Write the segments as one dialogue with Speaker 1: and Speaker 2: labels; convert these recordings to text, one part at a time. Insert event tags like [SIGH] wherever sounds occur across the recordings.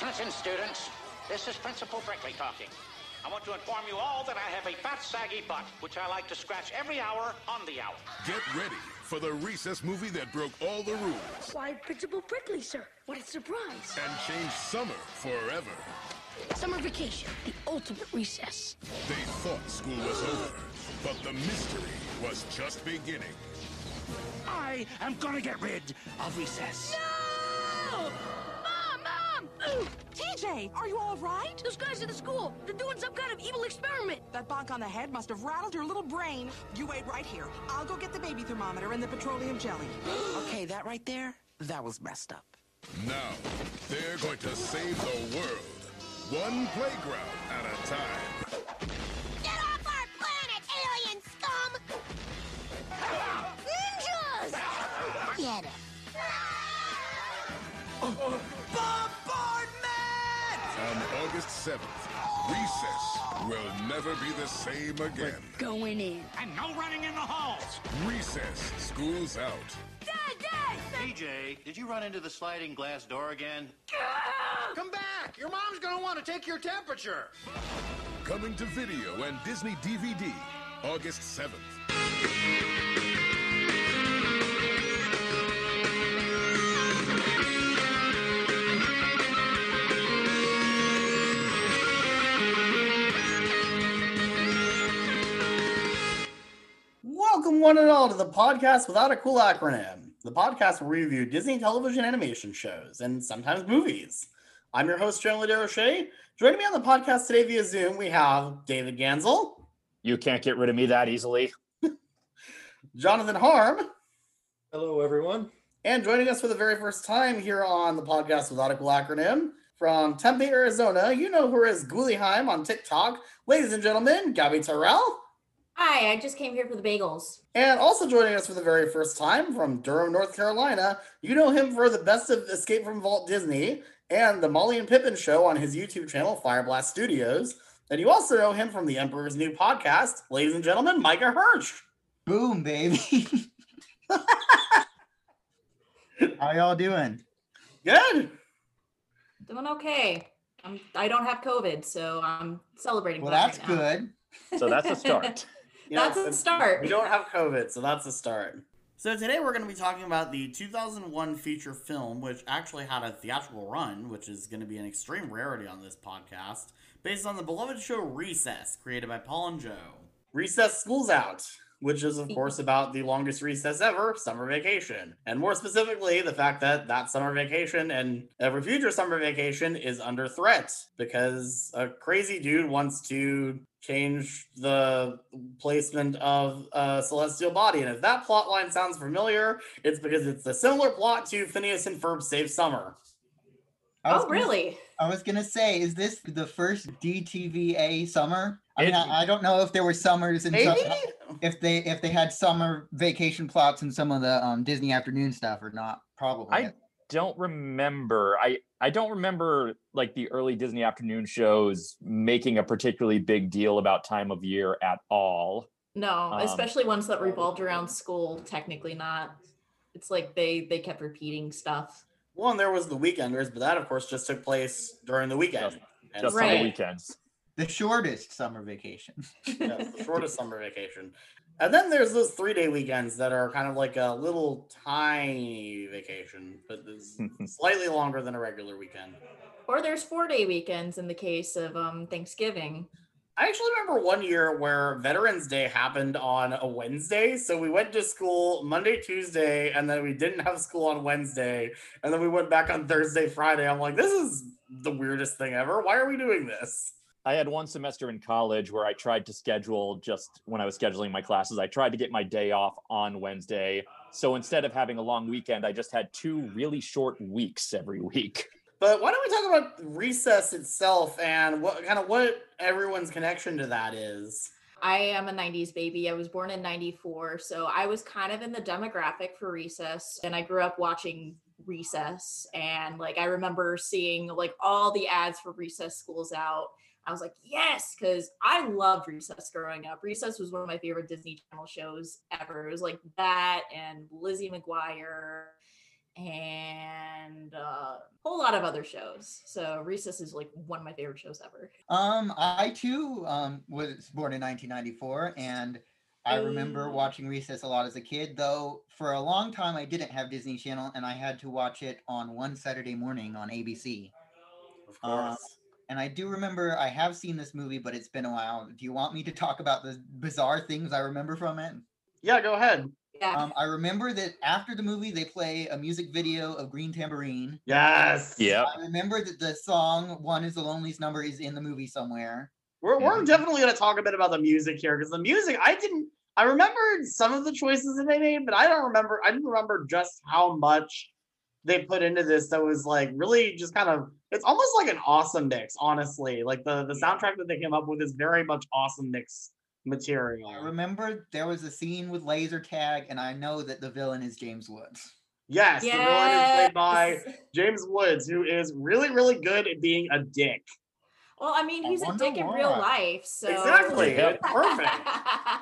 Speaker 1: Attention, students. This is Principal Prickly talking. I want to inform you all that I have a fat, saggy butt, which I like to scratch every hour on the hour.
Speaker 2: Get ready for the recess movie that broke all the rules
Speaker 3: Why, Principal Prickly, sir. What a surprise.
Speaker 2: and changed summer forever.
Speaker 3: Summer vacation, the ultimate recess.
Speaker 2: They thought school was over, but the mystery was just beginning.
Speaker 4: I am gonna get rid of recess.
Speaker 3: No! Mom, Mom!
Speaker 5: TJ, are you all right?
Speaker 3: those guys at the school, they're doing some kind of evil experiment.
Speaker 5: That bonk on the head must have rattled your little brain. You wait right here. I'll go get the baby thermometer and the petroleum jelly. [GASPS] okay, that right there, that was messed up.
Speaker 2: Now, they're going to save the world, one playground at a time.
Speaker 6: Get off our planet, alien scum! Ninjas! Get it. Oh, oh.
Speaker 2: On August 7th, recess will never be the same again.
Speaker 3: Going in.
Speaker 4: And no running in the halls.
Speaker 2: Recess, school's out.
Speaker 3: Dad, Dad!
Speaker 7: TJ, did you run into the sliding glass door again?
Speaker 8: Come back! Your mom's gonna want to take your temperature.
Speaker 2: Coming to video and Disney DVD, August 7th.
Speaker 9: Welcome, one and all, to the podcast without a cool acronym. The podcast will review Disney television animation shows and sometimes movies. I'm your host, Joan O'Shea. Joining me on the podcast today via Zoom, we have David Ganssle,
Speaker 10: You can't get rid of me that easily. [LAUGHS]
Speaker 9: Jonathan Harm,
Speaker 11: Hello, everyone.
Speaker 9: and joining us for the very first time here on the podcast without a cool acronym from Tempe, Arizona. You know her as Ghouliheim on TikTok. Ladies and gentlemen, Gabby Tyrrell.
Speaker 12: Hi, I just came here for the bagels.
Speaker 9: And also joining us for the very first time from Durham, North Carolina, you know him for the best of Escape from Vault Disney and the Molly and Pippin show on his YouTube channel, Fireblast Studios. And you also know him from the Emperor's New podcast, ladies and gentlemen, Micah Hirsch.
Speaker 11: Boom, baby. [LAUGHS] How y'all doing?
Speaker 9: Good.
Speaker 12: Doing okay. I'm, I don't have COVID, so I'm celebrating.
Speaker 11: Well, that's
Speaker 12: right
Speaker 11: good.
Speaker 10: So that's a start. [LAUGHS]
Speaker 12: That's a start.
Speaker 9: We don't have COVID, so that's a start. So today we're going to be talking about the 2001 feature film, which actually had a theatrical run, which is going to be an extreme rarity on this podcast, based on the beloved show Recess, created by Paul and Joe. Recess School's Out, which is, of course, about the longest recess ever, summer vacation. And more specifically, the fact that that summer vacation and every future summer vacation is under threat because a crazy dude wants to change the placement of a celestial body. And if that plot line sounds familiar, it's because it's a similar plot to Phineas and Ferb Save Summer.
Speaker 12: Oh,
Speaker 11: gonna-
Speaker 12: really?
Speaker 11: I was gonna say, is this the first DTVA summer? I mean,
Speaker 10: It-
Speaker 11: I, I don't know if there were summers and some, if they if they had summer vacation plots in some of the um, Disney afternoon stuff or not. Probably.
Speaker 10: I don't remember. I I don't remember like the early Disney afternoon shows making a particularly big deal about time of year at all.
Speaker 12: No,
Speaker 10: Um,
Speaker 12: especially ones that revolved around school. Technically, not. It's like they they kept repeating stuff.
Speaker 9: Well, and there was the Weekenders, but that, of course, just took place during the weekend. And
Speaker 10: Just
Speaker 9: so-
Speaker 10: on the weekends.
Speaker 11: the shortest summer vacation. [LAUGHS]
Speaker 9: yeah, the shortest summer vacation. And then there's those three day weekends that are kind of like a little tiny vacation, but is [LAUGHS] slightly longer than a regular weekend.
Speaker 12: Or there's four day weekends in the case of um Thanksgiving.
Speaker 9: I actually remember one year where Veterans Day happened on a Wednesday. So we went to school Monday, Tuesday, and then we didn't have school on Wednesday. And then we went back on Thursday, Friday. I'm like, this is the weirdest thing ever. Why are we doing this?
Speaker 10: I had one semester in college where I tried to schedule just when I was scheduling my classes, I tried to get my day off on Wednesday. So instead of having a long weekend, I just had two really short weeks every week. [LAUGHS]
Speaker 9: But why don't we talk about recess itself and what kind of what everyone's connection to that is?
Speaker 12: I am a 90s baby. I was born in 94. So I was kind of in the demographic for Recess. And I grew up watching Recess. And like, I remember seeing like all the ads for Recess Schools Out. I was like, yes, because I loved Recess growing up. Recess was one of my favorite Disney Channel shows ever. It was like that and Lizzie McGuire and uh, a whole lot of other shows. So Recess is like one of my favorite shows ever.
Speaker 11: Um, I too um was born in 1994, and I remember watching Recess a lot as a kid. Though for a long time I didn't have Disney Channel, and I had to watch it on one Saturday morning on ABC.
Speaker 9: Of
Speaker 11: Uh,
Speaker 9: course.
Speaker 11: and I do remember I have seen this movie, but it's been a while. Do you want me to talk about the bizarre things I remember from it?
Speaker 9: yeah, go ahead.
Speaker 12: Yeah.
Speaker 11: Um, I remember that after the movie, they play a music video of Green Tambourine.
Speaker 9: Yes.
Speaker 10: Yeah.
Speaker 11: I remember that the song "One Is the Loneliest Number" is in the movie somewhere.
Speaker 9: We're, we're
Speaker 10: Mhm.
Speaker 9: definitely going to talk a bit about the music here because the music, I didn't, I remembered some of the choices that they made, but I don't remember, I didn't remember just how much they put into this that was like really just kind of, it's almost like an awesome mix, honestly. Like the, the soundtrack that they came up with is very much awesome mix material.
Speaker 11: I remember there was a scene with laser tag, and I know that the villain is James Woods.
Speaker 9: Yes, the villain is played by James Woods, who is really, really good at being a dick.
Speaker 12: Well, I mean, he's a
Speaker 11: wonder
Speaker 12: dick in real life. So
Speaker 9: Exactly. [LAUGHS] Perfect.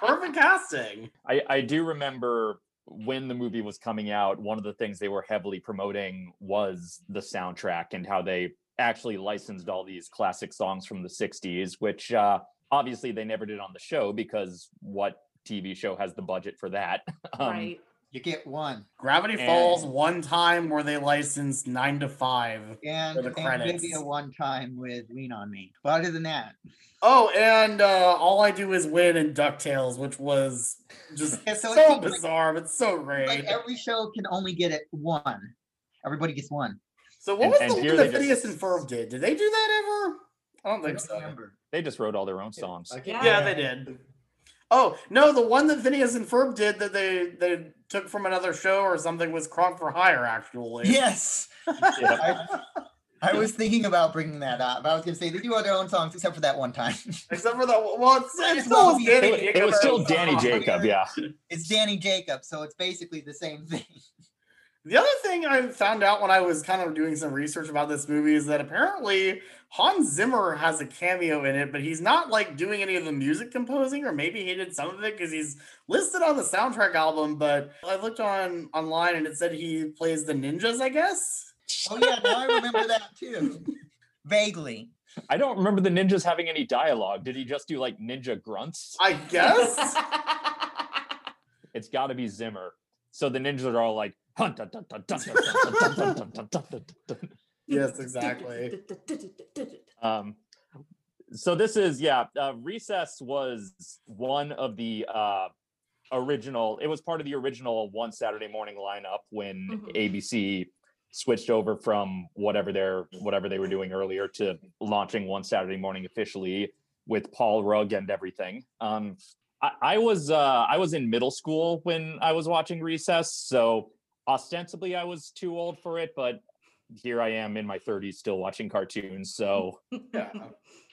Speaker 9: Perfect casting.
Speaker 10: I, I do remember when the movie was coming out, one of the things they were heavily promoting was the soundtrack and how they actually licensed all these classic songs from the 60s, which uh, obviously they never did on the show because what TV show has the budget for that? [LAUGHS] Um,
Speaker 12: right.
Speaker 11: You get one,
Speaker 9: Gravity
Speaker 10: And-
Speaker 9: Falls one time where they licensed nine to five.
Speaker 11: and,
Speaker 9: For the
Speaker 11: and maybe
Speaker 9: credits.
Speaker 11: a one time with Lean on Me. But other than that,
Speaker 9: Oh, and uh, all I do is win in Ducktales, which was just
Speaker 11: Yeah, so
Speaker 9: so,
Speaker 11: it seems like-
Speaker 9: bizarre, but so great.
Speaker 11: like every show can only get it one. Everybody gets one.
Speaker 9: so what
Speaker 10: and-
Speaker 9: was
Speaker 10: and
Speaker 9: the one that
Speaker 10: they
Speaker 9: Phineas and Ferb did? Did they do that ever? I don't
Speaker 11: I
Speaker 9: think
Speaker 11: don't
Speaker 9: so.
Speaker 11: remember.
Speaker 10: They just wrote all their own songs.
Speaker 12: Yeah.
Speaker 9: Yeah, they did. Oh no, the one that Phineas and Ferb did that they they took from another show or something was Kronk for Hire, actually.
Speaker 11: Yes, [LAUGHS]
Speaker 10: Yeah.
Speaker 11: I, I was thinking about bringing that up. I was going to say they do all their own songs except for that one time. [LAUGHS]
Speaker 9: Except for that. Well, it's, it's
Speaker 11: It
Speaker 9: still
Speaker 11: will
Speaker 9: was Danny
Speaker 10: It, it was still Danny Jacob, yeah.
Speaker 11: it's Danny Jacob, so it's basically the same thing.
Speaker 9: The other thing I found out when I was kind of doing some research about this movie is that apparently Hans Zimmer has a cameo in it, but he's not like doing any of the music composing, or maybe he did some of it because he's listed on the soundtrack album. But I looked on online and it said he plays the ninjas, I guess.
Speaker 11: Oh yeah, now I remember that too. Vaguely.
Speaker 10: I don't remember the ninjas having any dialogue. Did he just do like ninja grunts?
Speaker 9: I guess.
Speaker 10: It's got to be Zimmer. So the ninjas are all like,
Speaker 9: yes, [LAUGHS] exactly.
Speaker 10: um, so this is yeah. Uh, Recess was one of the uh, original. It was part of the original one Saturday morning lineup when
Speaker 12: mm-hmm.
Speaker 10: ABC switched over from whatever their whatever they were doing earlier to launching one Saturday morning officially with Paul Rugg and everything. Um, I, I, was uh, I was in middle school when I was watching Recess, so ostensibly I was too old for it, but here I am in my 30s still watching cartoons. So [LAUGHS]
Speaker 9: Yeah.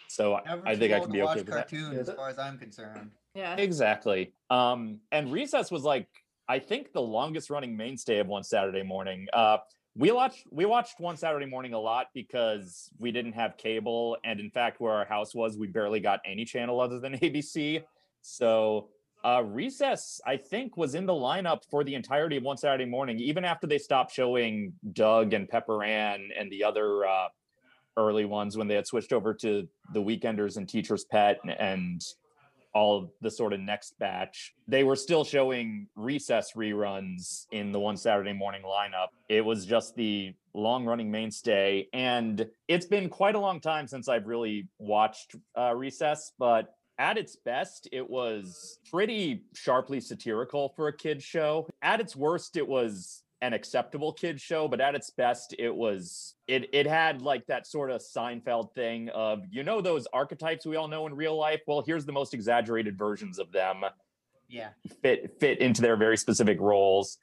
Speaker 10: so
Speaker 11: Never
Speaker 10: I think I can be
Speaker 11: watch
Speaker 10: okay with that.
Speaker 11: as far as I'm concerned.
Speaker 12: yeah.
Speaker 10: Exactly. Um, and Recess was like, I think the longest running mainstay of one Saturday morning. Uh, we watched we watched one Saturday morning a lot because we didn't have cable, and in fact, where our house was, we barely got any channel other than ABC. So uh, Recess, I think, was in the lineup for the entirety of one Saturday morning, even after they stopped showing Doug and Pepper Ann and the other uh, early ones when they had switched over to the Weekenders and Teacher's Pet and, and all the sort of next batch. They were still showing recess reruns in the one Saturday morning lineup. It was just the long running mainstay. And it's been quite a long time since I've really watched uh, recess, but at its best, it was pretty sharply satirical for a kid's show. At its worst, it was an acceptable kids show, but at its best, it was it it had like that sort of Seinfeld thing of you know those archetypes we all know in real life. Well, here's the most exaggerated versions of them
Speaker 11: Yeah.
Speaker 10: fit fit into their very specific roles.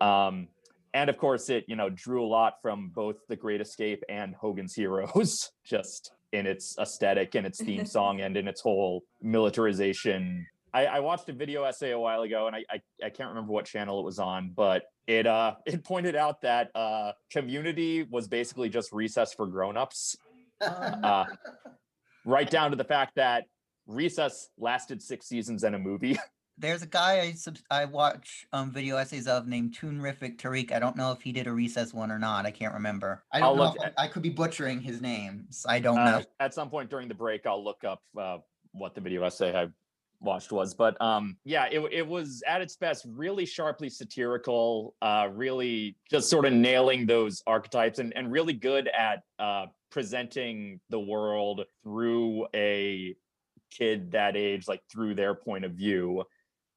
Speaker 10: Um, and of course, it you know drew a lot from both The Great Escape and Hogan's Heroes, [LAUGHS] just in its aesthetic and its theme [LAUGHS] song and in its whole militarization. I, I watched a video essay a while ago, and I, I I can't remember what channel it was on, but it uh [LAUGHS] it pointed out that uh Community was basically just recess for grown-ups uh, [LAUGHS] right down to the fact that Recess lasted six seasons and a movie.
Speaker 11: There's a guy I subs- I watch um video essays of named Toonrific Tariq. I don't know if he did a recess one or not. I can't remember. I
Speaker 10: I'll
Speaker 11: don't know.
Speaker 10: look
Speaker 11: if
Speaker 10: at-
Speaker 11: I, could be butchering his name. I don't
Speaker 10: Uh,
Speaker 11: know.
Speaker 10: At some point during the break, I'll look up uh, what the video essay I watched was. But um, yeah, it, it was at its best really sharply satirical, uh, really just sort of nailing those archetypes and, and really good at uh, presenting the world through a kid that age, like through their point of view,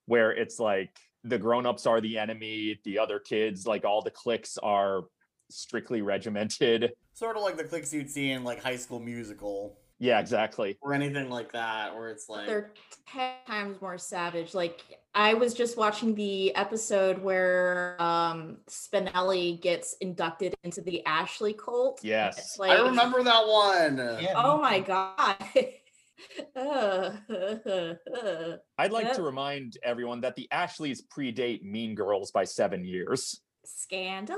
Speaker 10: where it's like the grown-ups are the enemy, the other kids, like all the cliques are strictly regimented.
Speaker 9: Sort of like the cliques you'd see in like High School Musical
Speaker 10: Yeah, exactly.
Speaker 9: or anything like that, where it's like
Speaker 12: they're 10 times more savage like i was just watching the episode where um spinelli gets inducted into the ashley cult
Speaker 10: Yes.
Speaker 12: it's
Speaker 9: I remember that one.
Speaker 11: Yeah,
Speaker 12: oh
Speaker 11: me
Speaker 12: my god Ugh. [LAUGHS] [LAUGHS]
Speaker 10: I'd like
Speaker 12: Yep.
Speaker 10: to remind everyone that the Ashleys predate Mean Girls by seven years.
Speaker 12: scandalous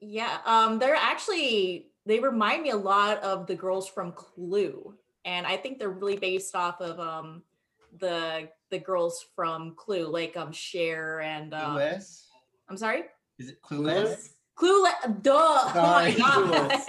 Speaker 12: yeah um they're actually they remind me a lot of the girls from clue and i think they're really based off of um the the girls from clue like um Cher and um,
Speaker 11: Clueless?
Speaker 12: i'm sorry
Speaker 11: Is it Clueless?
Speaker 12: clueless duh [LAUGHS] oh my god
Speaker 9: Clueless.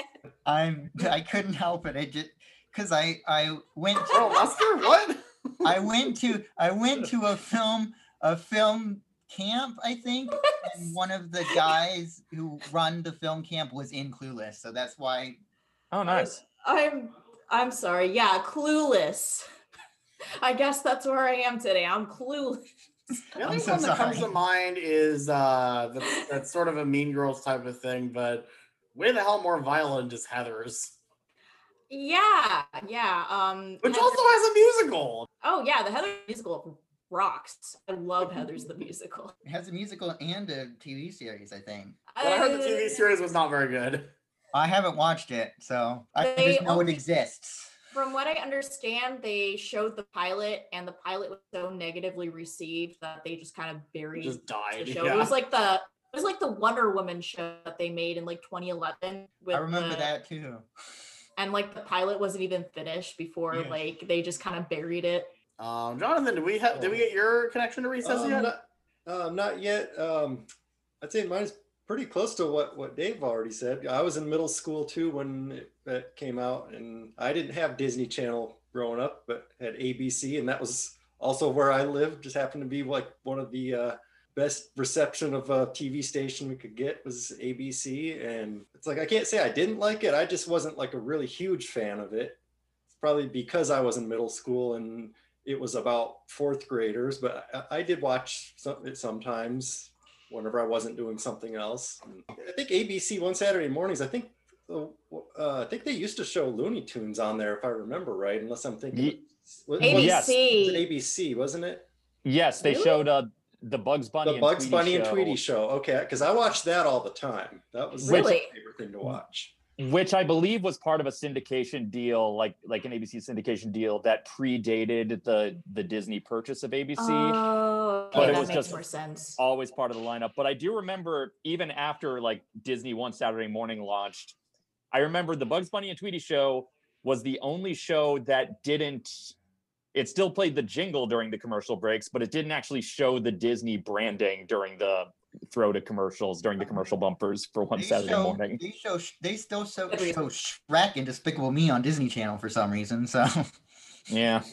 Speaker 11: I'm. I couldn't help it. It just because I I went. To,
Speaker 9: Oh, Lester, what?
Speaker 11: I went to I went to a film a film camp I think and one of the guys who run the film camp was in Clueless so that's why
Speaker 10: Oh, nice.
Speaker 12: I'm I'm sorry. Yeah, clueless. I guess that's where I am today. I'm clueless. [LAUGHS]
Speaker 9: The
Speaker 11: I'm
Speaker 9: only
Speaker 11: so
Speaker 9: one that comes to mind is uh the, that's sort of a Mean Girls type of thing, but way the hell more violent is Heather's,
Speaker 12: Yeah, yeah. Um
Speaker 9: which
Speaker 12: Heather-
Speaker 9: also has a musical.
Speaker 12: Oh yeah, the Heather musical rocks. I love Heather's the musical.
Speaker 11: it has a musical and a TV series I think
Speaker 9: But I heard the
Speaker 12: Uh,
Speaker 9: TV series was not very good.
Speaker 11: I haven't watched it so I
Speaker 12: They
Speaker 11: just know
Speaker 12: only-
Speaker 11: it exists
Speaker 12: From what I understand, they showed the pilot, and the pilot was so negatively received that they just kind of buried
Speaker 9: Just died, the
Speaker 12: show.
Speaker 9: Yeah.
Speaker 12: It was like the it was like the Wonder Woman show that they made in like 2011. With
Speaker 11: I remember
Speaker 12: the-
Speaker 11: that too
Speaker 12: and like the pilot wasn't even finished before
Speaker 8: Yeah.
Speaker 12: like they just kind of buried it.
Speaker 9: Um, Jonathan, did we have did we get your connection to recess
Speaker 13: Um,
Speaker 9: yet?
Speaker 13: not, uh, not yet. Um, I'd say mine's pretty close to what, what Dave already said. I was in middle school too when it, that came out, and I didn't have Disney Channel growing up, but had ABC, and that was also where I lived. Just happened to be like one of the uh, best reception of a TV station we could get was ABC, and it's like I can't say I didn't like it. I just wasn't like a really huge fan of it. It's probably because I was in middle school and it was about fourth graders, but I, I did watch some, it sometimes whenever I wasn't doing something else. And I think ABC one Saturday mornings. I think uh, I think they used to show Looney Tunes on there, if I remember right. Unless I'm thinking,
Speaker 10: Ye-
Speaker 12: ABC.
Speaker 13: was ABC, wasn't it?
Speaker 10: Yes, they
Speaker 12: Really?
Speaker 10: showed uh, the Bugs Bunny
Speaker 13: The
Speaker 10: and
Speaker 13: Bugs
Speaker 10: Tweety
Speaker 13: Bunny and
Speaker 10: show,
Speaker 13: Tweety show. Okay, because I watched that all the time. That was
Speaker 12: Really?
Speaker 13: my favorite thing to watch.
Speaker 10: which I believe was part of a syndication deal, like like an ABC syndication deal that predated the the Disney purchase of ABC.
Speaker 12: Oh,
Speaker 10: But
Speaker 12: okay,
Speaker 10: it
Speaker 12: that
Speaker 10: was
Speaker 12: makes
Speaker 10: just-
Speaker 12: more sense.
Speaker 10: always part of the lineup. But I do remember even after like Disney One Saturday Morning launched, I remember the Bugs Bunny and Tweety show was the only show that didn't. It still played the jingle during the commercial breaks, but it didn't actually show the Disney branding during the throw to commercials during the commercial bumpers for one
Speaker 11: They
Speaker 10: Saturday
Speaker 11: show,
Speaker 10: morning.
Speaker 11: They show. They still show,
Speaker 12: Agreed.
Speaker 11: show Shrek and Despicable Me on Disney Channel for some reason. So
Speaker 10: Yeah. [LAUGHS]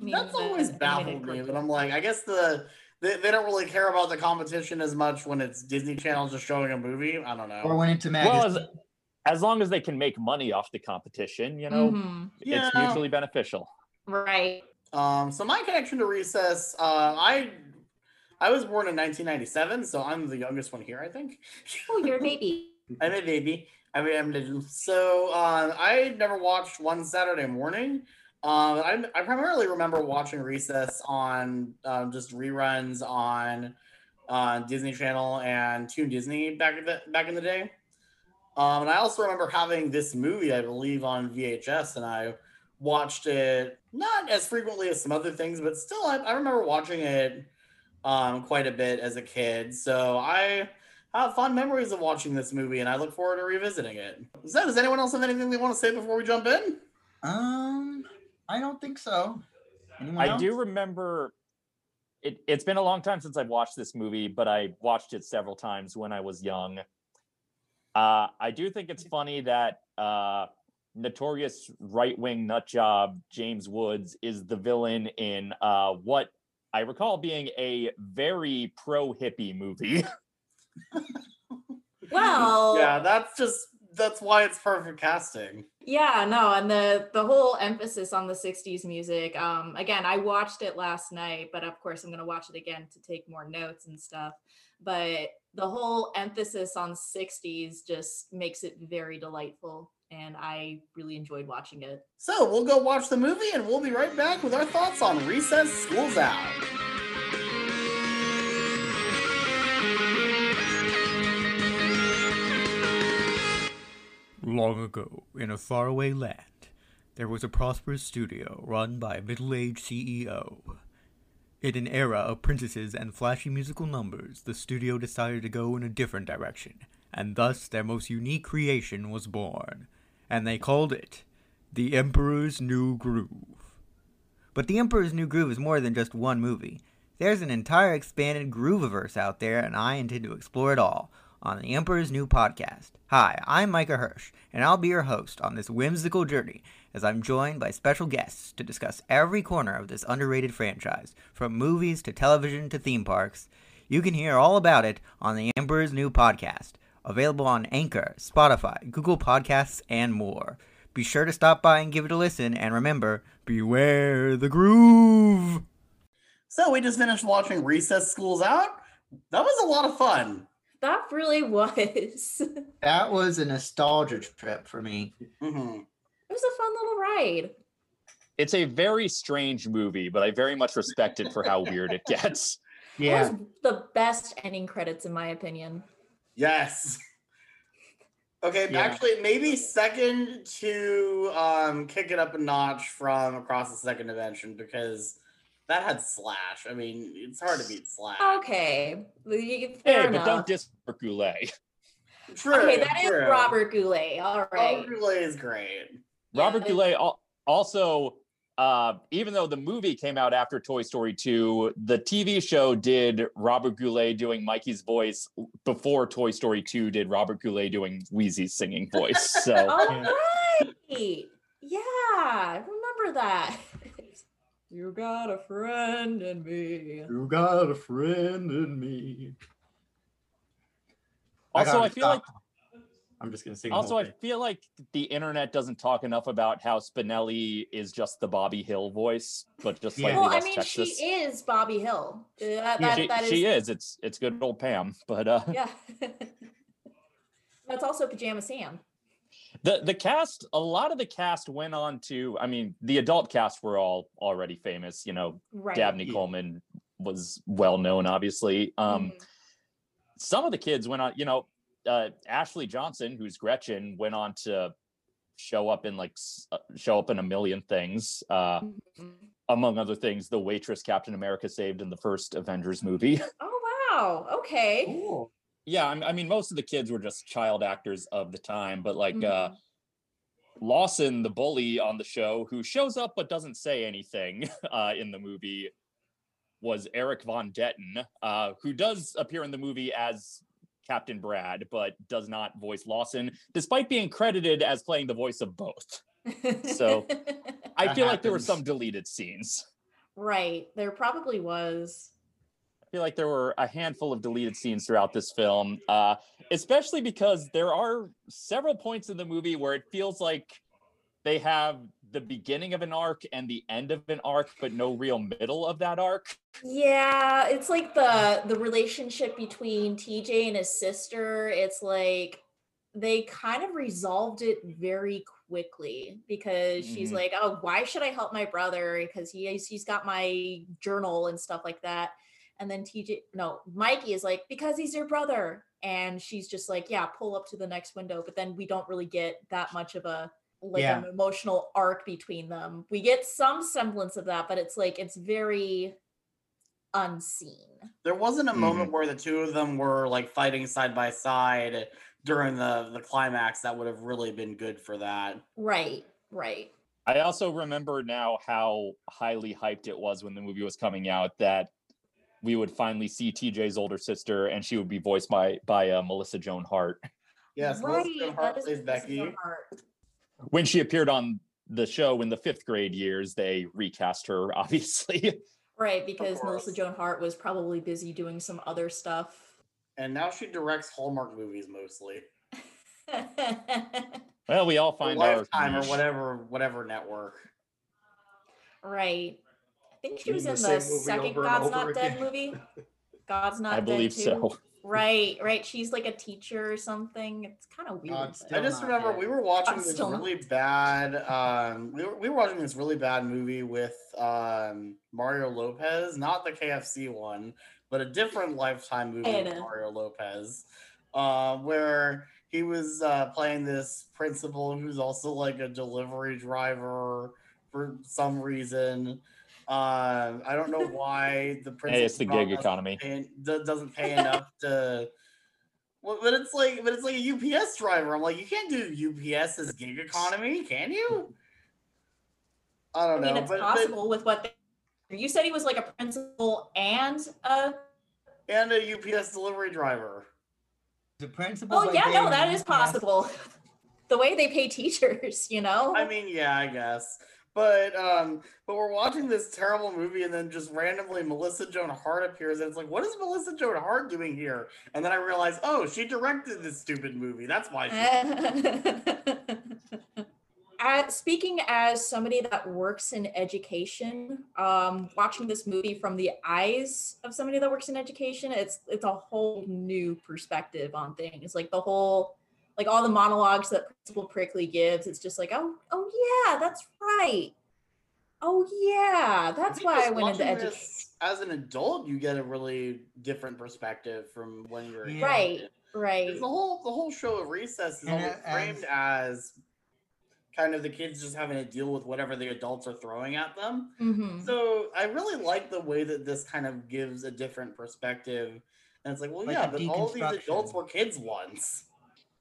Speaker 9: That's always baffled me,
Speaker 12: cartoon.
Speaker 9: but I'm like, I guess the they, they don't really care about the competition as much when it's Disney Channel just showing a movie. I don't know.
Speaker 11: or went into
Speaker 10: Well,
Speaker 11: magazine.
Speaker 10: as, as long as they can make money off the competition, you know,
Speaker 12: Mhm.
Speaker 10: it's
Speaker 9: Yeah.
Speaker 10: mutually beneficial.
Speaker 12: Right.
Speaker 9: Um, so my connection to Recess, uh, I I was born in 1997, so I'm the youngest one here, I think.
Speaker 12: Oh, you're a baby. [LAUGHS]
Speaker 9: I'm a baby. I mean, I'm little. So uh, I never watched one Saturday morning. Um, I, I primarily remember watching Recess on um, just reruns on uh, Disney Channel and Toon Disney back the back in the day. Um, and I also remember having this movie, I believe, on VHS, and I watched it not as frequently as some other things, but still, I, I remember watching it um, quite a bit as a kid. So I have fond memories of watching this movie, and I look forward to revisiting it. So, does anyone else have anything they want to say before we jump in?
Speaker 11: um, I don't think so.
Speaker 14: Anyone
Speaker 10: I
Speaker 14: else?
Speaker 10: do remember it, it's been a long time since I've watched this movie, but I watched it several times when I was young. Uh, I do think it's funny that uh, notorious right wing nutjob James Woods is the villain in uh, what I recall being a very pro hippie movie. [LAUGHS]
Speaker 12: Well,
Speaker 9: yeah, that's just that's why it's perfect casting.
Speaker 12: Yeah, no, and the the whole emphasis on the 60s music. Um again, I watched it last night, but of course I'm going to watch it again to take more notes and stuff. But the whole emphasis on 60s just makes it very delightful and I really enjoyed watching it.
Speaker 9: So we'll go watch the movie and we'll be right back with our thoughts on Recess School's Out.
Speaker 11: Long ago, in a faraway land, there was a prosperous studio run by a middle aged CEO. In an era of princesses and flashy musical numbers, the studio decided to go in a different direction, and thus their most unique creation was born, and they called it The Emperor's New Groove. But The Emperor's New Groove is more than just one movie. There's an entire expanded Grooviverse out there, and I intend to explore it all on the Emperor's New Podcast. Hi, I'm Micah Hirsch, and I'll be your host on this whimsical journey as I'm joined by special guests to discuss every corner of this underrated franchise, from movies to television to theme parks. You can hear all about it on the Emperor's New Podcast, available on Anchor, Spotify, Google Podcasts, and more. Be sure to stop by and give it a listen, and remember, beware the groove!
Speaker 9: So we just finished watching Recess School's Out. That was a lot of fun.
Speaker 12: That really was. [LAUGHS]
Speaker 14: That was a nostalgia trip for me.
Speaker 9: Mm-hmm.
Speaker 12: It was a fun little ride.
Speaker 10: it's a very strange movie, but I very much respect it for how weird it gets.
Speaker 12: It was the best ending credits in my opinion.
Speaker 9: Yes. Okay,
Speaker 14: Yeah.
Speaker 9: actually, maybe second to um, kick it up a notch from Across the Second Dimension because that had Slash. I mean, it's hard to beat Slash.
Speaker 12: Okay. y-
Speaker 10: Hey,
Speaker 12: Fair
Speaker 10: but
Speaker 12: enough.
Speaker 10: don't diss Goulet.
Speaker 9: True.
Speaker 12: okay, that is
Speaker 9: true.
Speaker 12: Robert Goulet. All right.
Speaker 9: Robert Goulet is great.
Speaker 10: Robert
Speaker 12: Yeah.
Speaker 10: Goulet al- also, uh, even though the movie came out after Toy Story 2, the TV show did Robert Goulet doing Mikey's voice before Toy Story 2 did Robert Goulet doing Wheezy's singing voice. So [LAUGHS]
Speaker 12: All right. Yeah, I remember that. [LAUGHS] you got a friend in me.
Speaker 14: You got a friend in me.
Speaker 10: also,
Speaker 14: gotta
Speaker 10: I feel like
Speaker 14: stop. I'm just gonna sing.
Speaker 10: also I feel like the internet doesn't talk enough about how Spinelli is just the Bobby Hill voice, but just
Speaker 14: Yeah.
Speaker 10: slightly
Speaker 12: Well, I
Speaker 10: less
Speaker 12: mean,
Speaker 10: Texas.
Speaker 12: she is Bobby Hill. Uh, That, that,
Speaker 10: she,
Speaker 12: that is,
Speaker 10: she is. It's it's good old Pam, but uh,
Speaker 12: Yeah. [LAUGHS] That's also Pajama Sam.
Speaker 10: the the cast a lot of the cast went on to i mean the adult cast were all already famous you know
Speaker 12: Right.
Speaker 10: dabney
Speaker 14: Yeah.
Speaker 10: coleman was well known obviously um
Speaker 12: Mhm.
Speaker 10: some of the kids went on you know uh ashley johnson who's gretchen went on to show up in like uh, show up in a million things uh
Speaker 12: Mhm.
Speaker 10: among other things the waitress captain america saved in the first avengers movie [LAUGHS]
Speaker 12: Oh wow. Okay.
Speaker 10: yeah I, I mean most of the kids were just child actors of the time but like uh
Speaker 12: Mhm.
Speaker 10: Lawson, the bully on the show, who shows up but doesn't say anything [LAUGHS] uh, in the movie, was Erik von Detten, uh, who does appear in the movie as Captain Brad, but does not voice Lawson, despite being credited as playing the voice of both. So, [LAUGHS] I
Speaker 14: That
Speaker 10: feel like there were some deleted scenes.
Speaker 12: right. There probably was.
Speaker 10: I feel like there were a handful of deleted scenes throughout this film, uh, especially because there are several points in the movie where it feels like they have the beginning of an arc and the end of an arc, but no real middle of that arc.
Speaker 12: Yeah, it's like the the relationship between TJ and his sister. It's like they kind of resolved it very quickly because she's
Speaker 10: Mhm.
Speaker 12: like, "Oh, why should I help my brother? Because he he's got my journal and stuff like that." And then TJ, no, Mikey is like, "Because he's your brother," and she's just like, "Yeah, pull up to the next window." But then we don't really get that much of a like
Speaker 14: Yeah.
Speaker 12: an emotional arc between them. We get some semblance of that, but it's like it's very unseen.
Speaker 9: There wasn't a
Speaker 10: Mm-hmm.
Speaker 9: moment where the two of them were like fighting side by side during the the climax that would have really been good for that.
Speaker 12: Right, right.
Speaker 10: I also remember now how highly hyped it was when the movie was coming out that we would finally see TJ's older sister, and she would be voiced by by uh, Melissa Joan Hart.
Speaker 9: Yes,
Speaker 12: right.
Speaker 9: Melissa Joan Hart
Speaker 12: is
Speaker 9: plays
Speaker 12: Melissa
Speaker 9: Becky.
Speaker 12: Joan Hart.
Speaker 10: When she appeared on the show in the fifth grade years, they recast her, [LAUGHS] obviously.
Speaker 12: Right, because Melissa Joan Hart was probably busy doing some other stuff.
Speaker 9: And now she directs Hallmark movies mostly. [LAUGHS]
Speaker 10: well, we all
Speaker 9: Or
Speaker 10: find our
Speaker 9: Lifetime or whatever whatever network.
Speaker 12: Right. I think she was in
Speaker 13: the
Speaker 12: the second God's
Speaker 13: over
Speaker 12: Not Dead movie. [LAUGHS] God's Not
Speaker 10: I
Speaker 12: Dead
Speaker 10: believe
Speaker 12: too.
Speaker 10: so.
Speaker 12: Right, right. She's like a teacher or something. It's kind of weird.
Speaker 11: God's
Speaker 12: but-
Speaker 11: Still
Speaker 9: I just remember
Speaker 11: dead.
Speaker 9: we were watching
Speaker 12: I'm
Speaker 9: this
Speaker 12: still not-
Speaker 9: really bad. Um, we were, we were watching this really bad movie with um, Mario Lopez, not the KFC one, but a different Lifetime movie with Mario Lopez, uh, where he was uh, playing this principal who's also like a delivery driver for some reason. Um, I don't know [LAUGHS] why the principal
Speaker 10: Hey, it's the gig economy.
Speaker 9: pay- doesn't pay enough to. Well, but it's like, but it's like a UPS driver. I'm like, you can't do UPS as gig economy, can you? I
Speaker 12: I
Speaker 9: don't I
Speaker 12: mean,
Speaker 9: know,
Speaker 12: it's
Speaker 9: but,
Speaker 12: possible with what they, you said he was like a principal and a.
Speaker 9: and a UPS delivery driver.
Speaker 11: The principal.
Speaker 12: Oh yeah, no, that is possible. [LAUGHS] the way they pay teachers, you know.
Speaker 9: I mean, yeah, I guess. But um, but we're watching this terrible movie, and then just randomly Melissa Joan Hart appears, and it's like, what is Melissa Joan Hart doing here? And then I realize, oh, she directed this stupid movie. That's why she. [LAUGHS]
Speaker 12: Uh, speaking as somebody that works in education, um, watching this movie from the eyes of somebody that works in education, it's it's a whole new perspective on things. Like the whole, like all the monologues that Principal Prickly gives, it's just like, oh, oh yeah, that's right. Oh yeah, that's
Speaker 9: think
Speaker 12: why I went into education.
Speaker 9: As an adult, you get a really different perspective from when you're a kid.
Speaker 12: Right, right.
Speaker 9: The whole the whole show of Recess is
Speaker 11: And
Speaker 9: always
Speaker 11: it-
Speaker 9: framed as kind of the kids just having to deal with whatever the adults are throwing at them.
Speaker 12: Mhm.
Speaker 9: So I really like the way that this kind of gives a different perspective. And it's like, well,
Speaker 11: Like
Speaker 9: yeah, but all these adults were kids once.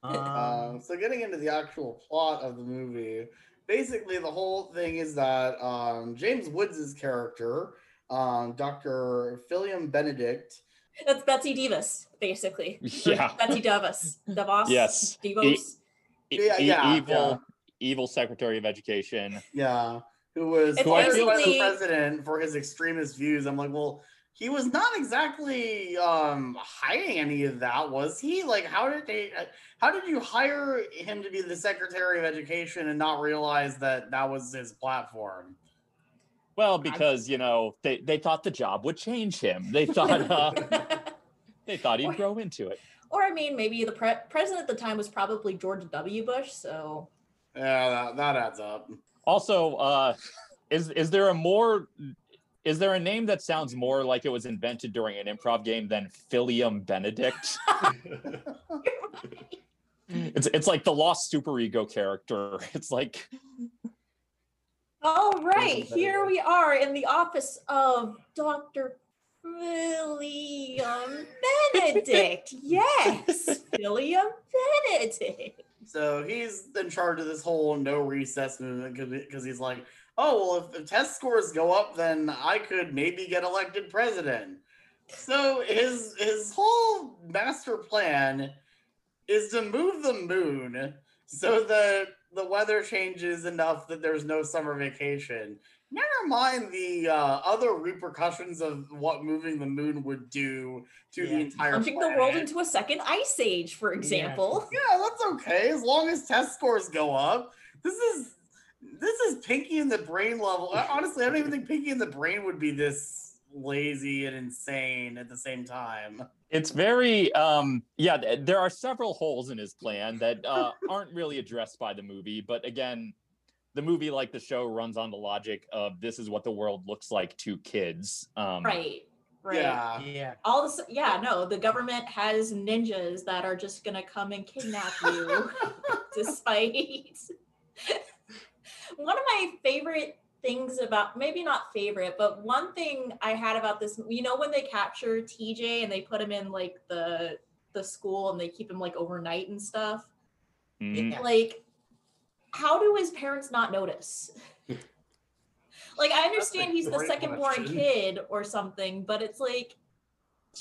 Speaker 11: Um,
Speaker 9: Um, so getting into the actual plot of the movie, basically the whole thing is that um, James Woods' character, um, Dr. Philium Benedict,
Speaker 12: That's Betsy Davis, basically. [LAUGHS] Or
Speaker 10: Yeah.
Speaker 12: Betsy Davis. Davos.
Speaker 10: Yes.
Speaker 12: Devos.
Speaker 10: E-
Speaker 9: Yeah,
Speaker 10: e-
Speaker 9: yeah,
Speaker 10: evil, evil Secretary of Education.
Speaker 9: yeah, who was
Speaker 12: It's
Speaker 9: fired by the president for his extremist views. I'm like, well, he was not exactly um, hiding any of that, was he? Like, how did they? uh, How did you hire him to be the Secretary of Education and not realize that that was his platform?
Speaker 10: Well, because you know they, they thought the job would change him. They [LAUGHS] thought uh, [LAUGHS] they thought he'd grow into it.
Speaker 12: Or I mean, maybe the pre- president at the time was probably George W. Bush. So
Speaker 9: Yeah, that, that adds up.
Speaker 10: Also, uh, is is there a more is there a name that sounds more like it was invented during an improv game than Philium Benedict? [LAUGHS] it's it's like the lost superego character. [LAUGHS] It's like
Speaker 12: all right, here we are in the office of Doctor William Benedict. [LAUGHS] yes, William Benedict.
Speaker 9: So he's in charge of this whole no recess movement because he's like, oh well, if, if test scores go up, then I could maybe get elected president. So his his whole master plan is to move the moon so that the weather changes enough that there's no summer vacation. Never mind the uh, other repercussions of what moving the moon would do to the entire
Speaker 12: Plunging the world into a second ice age, for example.
Speaker 9: Yeah, that's okay as long as test scores go up. This is this is Pinky and the Brain level. Honestly, I don't even think Pinky and the Brain would be this lazy and insane at the same time.
Speaker 10: it's very um yeah. th- There are several holes in his plan that uh, [LAUGHS] aren't really addressed by the movie, but again. The movie, like the show, runs on the logic of this is what the world looks like to kids. Um,
Speaker 12: Right. Right.
Speaker 9: Yeah.
Speaker 11: yeah.
Speaker 12: All this, yeah, no, the government has ninjas that are just gonna come and kidnap you, [LAUGHS] [LAUGHS] despite. One of my favorite things about, maybe not favorite, but one thing I had about this, you know, when they capture TJ and they put him in like the the school and they keep him like overnight and stuff,
Speaker 10: mhm.
Speaker 12: like how do his parents not notice? [LAUGHS] like I understand he's the second born kid or something, but it's like